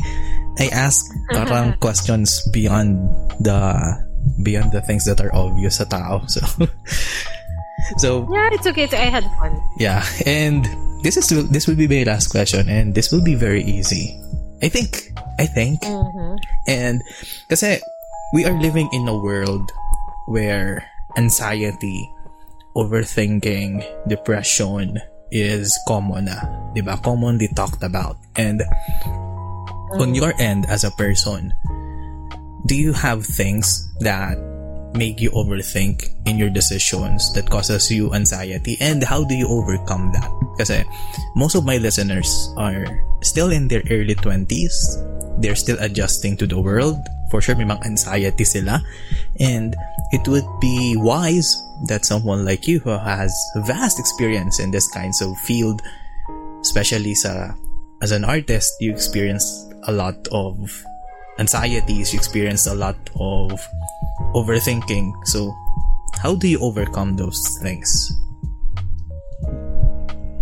Speaker 1: I ask parang questions beyond the beyond the things that are obvious sa tao. So So
Speaker 2: Yeah, it's okay. I had fun.
Speaker 1: yeah, and this is this will be my last question and this will be very easy. I think I think
Speaker 2: Mm-hmm.
Speaker 1: and kasi we are living in a world where anxiety, overthinking, depression is common na. Di ba? Commonly talked about. And on your end as a person, do you have things that make you overthink in your decisions that causes you anxiety? And how do you overcome that? Kasi most of my listeners are still in their early 20s they're still adjusting to the world. For sure may anxiety sila. And it would be wise that someone like you who has vast experience in this kinds of field especially sa as an artist you experience a lot of anxieties you experience a lot of overthinking so how do you overcome those things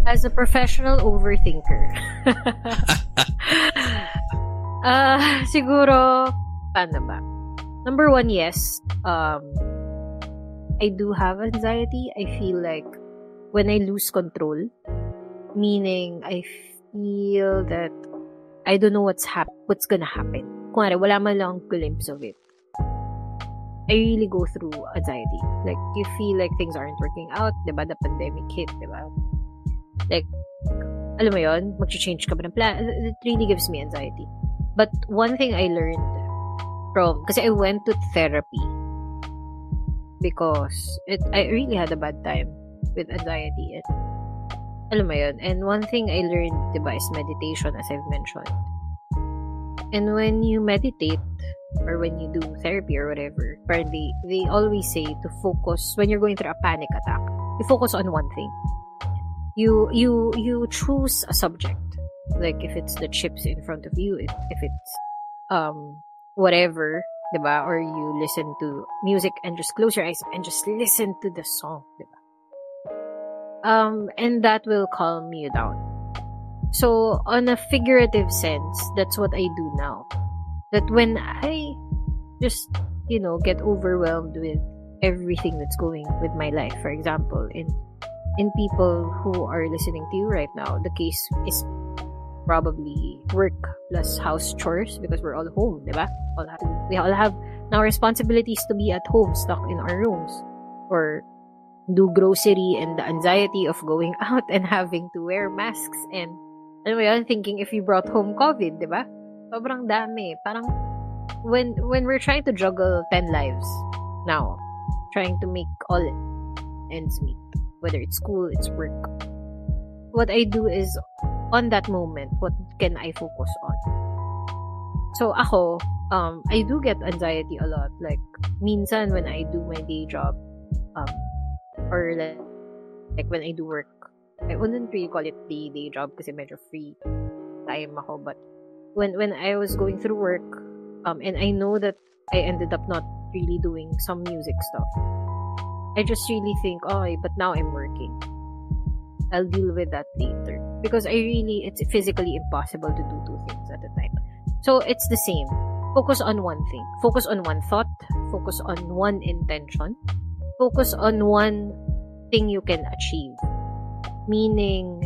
Speaker 2: As a professional overthinker. Ah, siguro, paano ba? Number one, yes. Um, I do have anxiety. I feel like when I lose control, meaning I feel that I don't know what's hap- what's gonna happen. Kunwari, wala man lang glimpse of it. I really go through anxiety. Like, you feel like things aren't working out, diba? The pandemic hit, diba? Like, alam mo yon mag-change ka ba ng plan? It really gives me anxiety. But one thing I learned from, kasi I went to therapy because it, I really had a bad time with anxiety. And, alam mo yun? And one thing I learned, diba, is meditation, as I've mentioned. And when you meditate, or when you do therapy or whatever, apparently, they always say to focus, when you're going through a panic attack, you focus on one thing. You, you, you choose a subject. Like, if it's the chips in front of you, if, if it's, um, whatever, diba? Or you listen to music and just close your eyes and just listen to the song, diba? Um, and that will calm you down. So, on a figurative sense, that's what I do now. That when I just, you know, get overwhelmed with everything that's going with my life, for example, in in people who are listening to you right now, the case is probably work plus house chores because we're all home, diba? All have we all have now responsibilities to be at home, stuck in our rooms, or do grocery and the anxiety of going out and having to wear masks and mo yun, thinking if you brought home COVID, di ba? Sobrang dami. Parang when when we're trying to juggle 10 lives now, trying to make all ends meet, whether it's school, it's work. What I do is on that moment, what can I focus on? So ako, um, I do get anxiety a lot. Like, minsan when I do my day job, um, or like, like when I do work, I wouldn't really call it the day job kasi medyo free time ako. But when when I was going through work, um, and I know that I ended up not really doing some music stuff, I just really think, oh, but now I'm working. I'll deal with that later. Because I really, it's physically impossible to do two things at a time. So it's the same. Focus on one thing. Focus on one thought. Focus on one intention. Focus on one thing you can achieve. Meaning,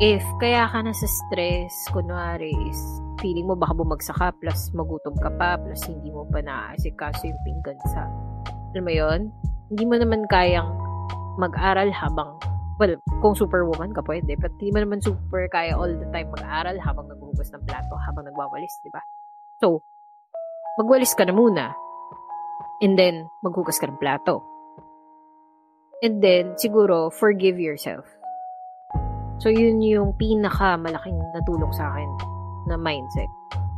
Speaker 2: if kaya ka na sa stress, kunwari is feeling mo baka bumagsak ka, plus magutom ka pa, plus hindi mo pa naaasikaso yung pinggan sa, alam mo yun? Hindi mo naman kayang mag-aral habang well, kung superwoman ka, pwede. But di mo naman super kaya all the time mag-aaral habang naghuhugas ng plato, habang nagwawalis, di ba? So, magwalis ka na muna. And then, maghugas ka ng plato. And then, siguro, forgive yourself. So, yun yung pinaka malaking natulong sa akin na mindset.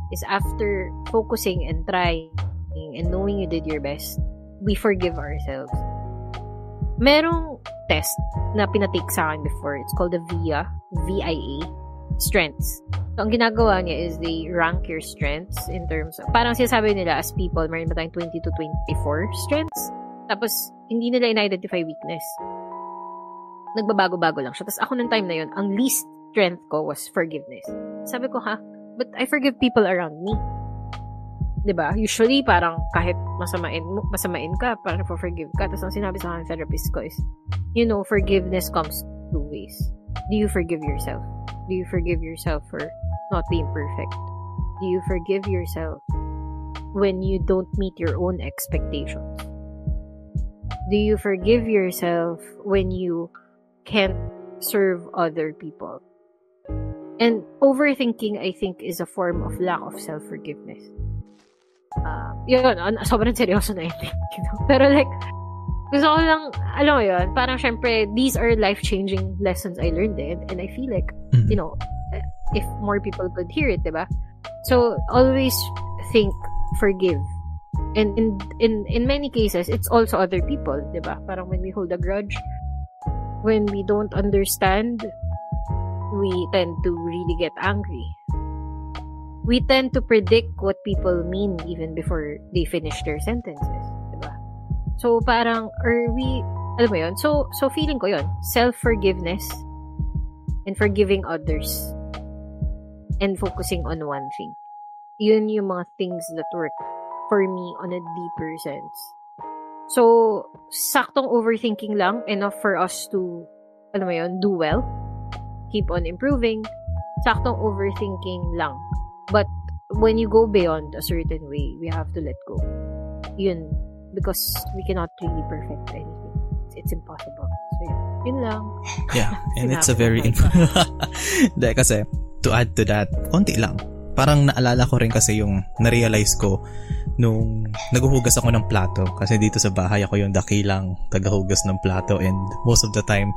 Speaker 2: Is after focusing and trying and knowing you did your best, we forgive ourselves. Merong test na pinatake sa akin before. It's called the VIA, VIA, strengths. So, ang ginagawa niya is they rank your strengths in terms of, parang sinasabi nila as people, meron ba tayong 20 to 24 strengths? Tapos, hindi nila in-identify weakness. Nagbabago-bago lang siya. Tapos ako nung time na yun, ang least strength ko was forgiveness. Sabi ko, ha? But I forgive people around me. ba? Usually parang kahit masamain masamain ka, parang for-forgive ka. Tapos ang sinabi sa akin therapist ko is, you know, forgiveness comes two ways. Do you forgive yourself? Do you forgive yourself for not being perfect? Do you forgive yourself when you don't meet your own expectations? Do you forgive yourself when you can't serve other people? And overthinking, I think, is a form of lack of self-forgiveness. Uh, yun, an- sobrang seryoso na yun. You know? Pero like, gusto ko lang, alam mo yun, parang syempre, these are life-changing lessons I learned eh, and, I feel like,
Speaker 1: Mhm.
Speaker 2: you know, if more people could hear it, diba? So, always think, forgive. And in, in, in many cases, it's also other people, diba? Parang when we hold a grudge, when we don't understand, we tend to really get angry. We tend to predict what people mean even before they finish their sentences, diba? So, parang, or we, alam mo yun? So, so feeling ko yun, self-forgiveness and forgiving others and focusing on one thing. Yun yung mga things that work for me on a deeper sense. So, saktong overthinking lang, enough for us to, alam mo yun, do well, keep on improving. Saktong overthinking lang. But, when you go beyond a certain way, we have to let go. Yun. Because we cannot really perfect anything. It's, it's impossible. So, yun. Yun lang.
Speaker 1: Yeah, and it's a very...
Speaker 2: pa
Speaker 1: Dahil kasi, to add to that, konti lang. Parang naalala ko rin kasi yung na-realize ko nung naghuhugas ako ng plato. Kasi dito sa bahay ako yung dakilang tagahugas ng plato and most of the time,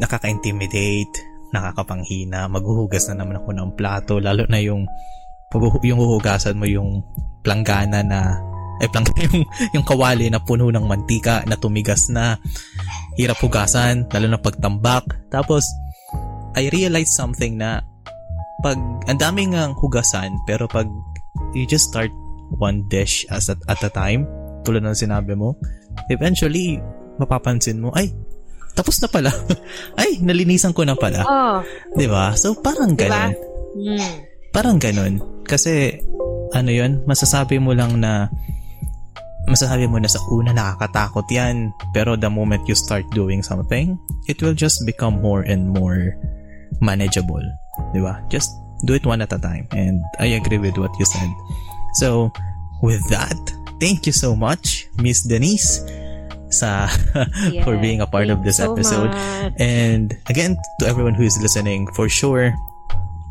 Speaker 1: nakaka-intimidate, nakakapanghina, maghuhugas na naman ako ng plato, lalo na yung yung huhugasan mo yung planggana na ay planggana yung, yung kawali na puno ng mantika na tumigas na hirap hugasan, lalo na pagtambak. Tapos, I realized something na pag ang daming ang hugasan pero pag you just start one dish as at, at a time tulad ng sinabi mo eventually mapapansin mo ay tapos na pala. Ay nalinisan ko na pala.
Speaker 2: Oh,
Speaker 1: 'di ba so parang
Speaker 2: Diba?
Speaker 1: ganun.
Speaker 2: Mm.
Speaker 1: parang ganun. Kasi ano yun masasabi mo lang na masasabi mo na sa una nakakatakot yan pero the moment you start doing something it will just become more and more manageable. Di ba just do it one at a time. And I agree with what you said so with that thank you so much Miss Denise sa for being a part of this
Speaker 2: so
Speaker 1: episode
Speaker 2: much.
Speaker 1: and again, to everyone who is listening, for sure,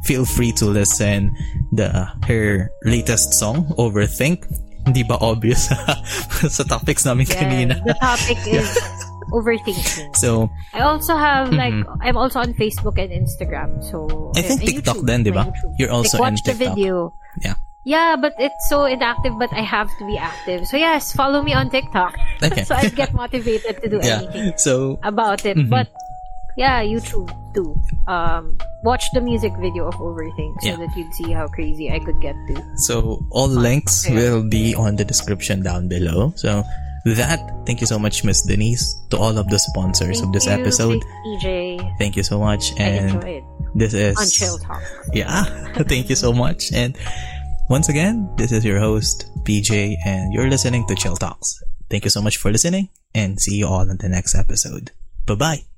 Speaker 1: feel free to listen the her latest song, Overthink. Hindi ba obvious sa topics namin
Speaker 2: Yeah,
Speaker 1: kanina?
Speaker 2: the topic is overthinking.
Speaker 1: So,
Speaker 2: I also have like
Speaker 1: Mhm.
Speaker 2: I'm also on Facebook and Instagram. So
Speaker 1: I think TikTok
Speaker 2: YouTube,
Speaker 1: din, di ba? You're also
Speaker 2: like,
Speaker 1: in
Speaker 2: watch the
Speaker 1: TikTok.
Speaker 2: video.
Speaker 1: Yeah.
Speaker 2: Yeah, but it's so inactive, but I have to be active. So yes, follow me on TikTok.
Speaker 1: Okay.
Speaker 2: so I get motivated to do
Speaker 1: yeah.
Speaker 2: anything
Speaker 1: So,
Speaker 2: about it.
Speaker 1: Mhm.
Speaker 2: But yeah, YouTube too. Um, watch the music video of Overthink so
Speaker 1: Yeah.
Speaker 2: that you'd see how crazy I could get to.
Speaker 1: so all links
Speaker 2: Yeah.
Speaker 1: will be on the description down below. So, with that, thank you so much, Miss Denise, to all of the sponsors of
Speaker 2: Thank
Speaker 1: this
Speaker 2: you,
Speaker 1: episode.
Speaker 2: DJ.
Speaker 1: Thank you so much. And this is
Speaker 2: on Chill Talk.
Speaker 1: Yeah. Thank you so much. And once again, this is your host, PJ, and you're listening to Chill Talks. Thank you so much for listening, and see you all in the next episode. Bye bye.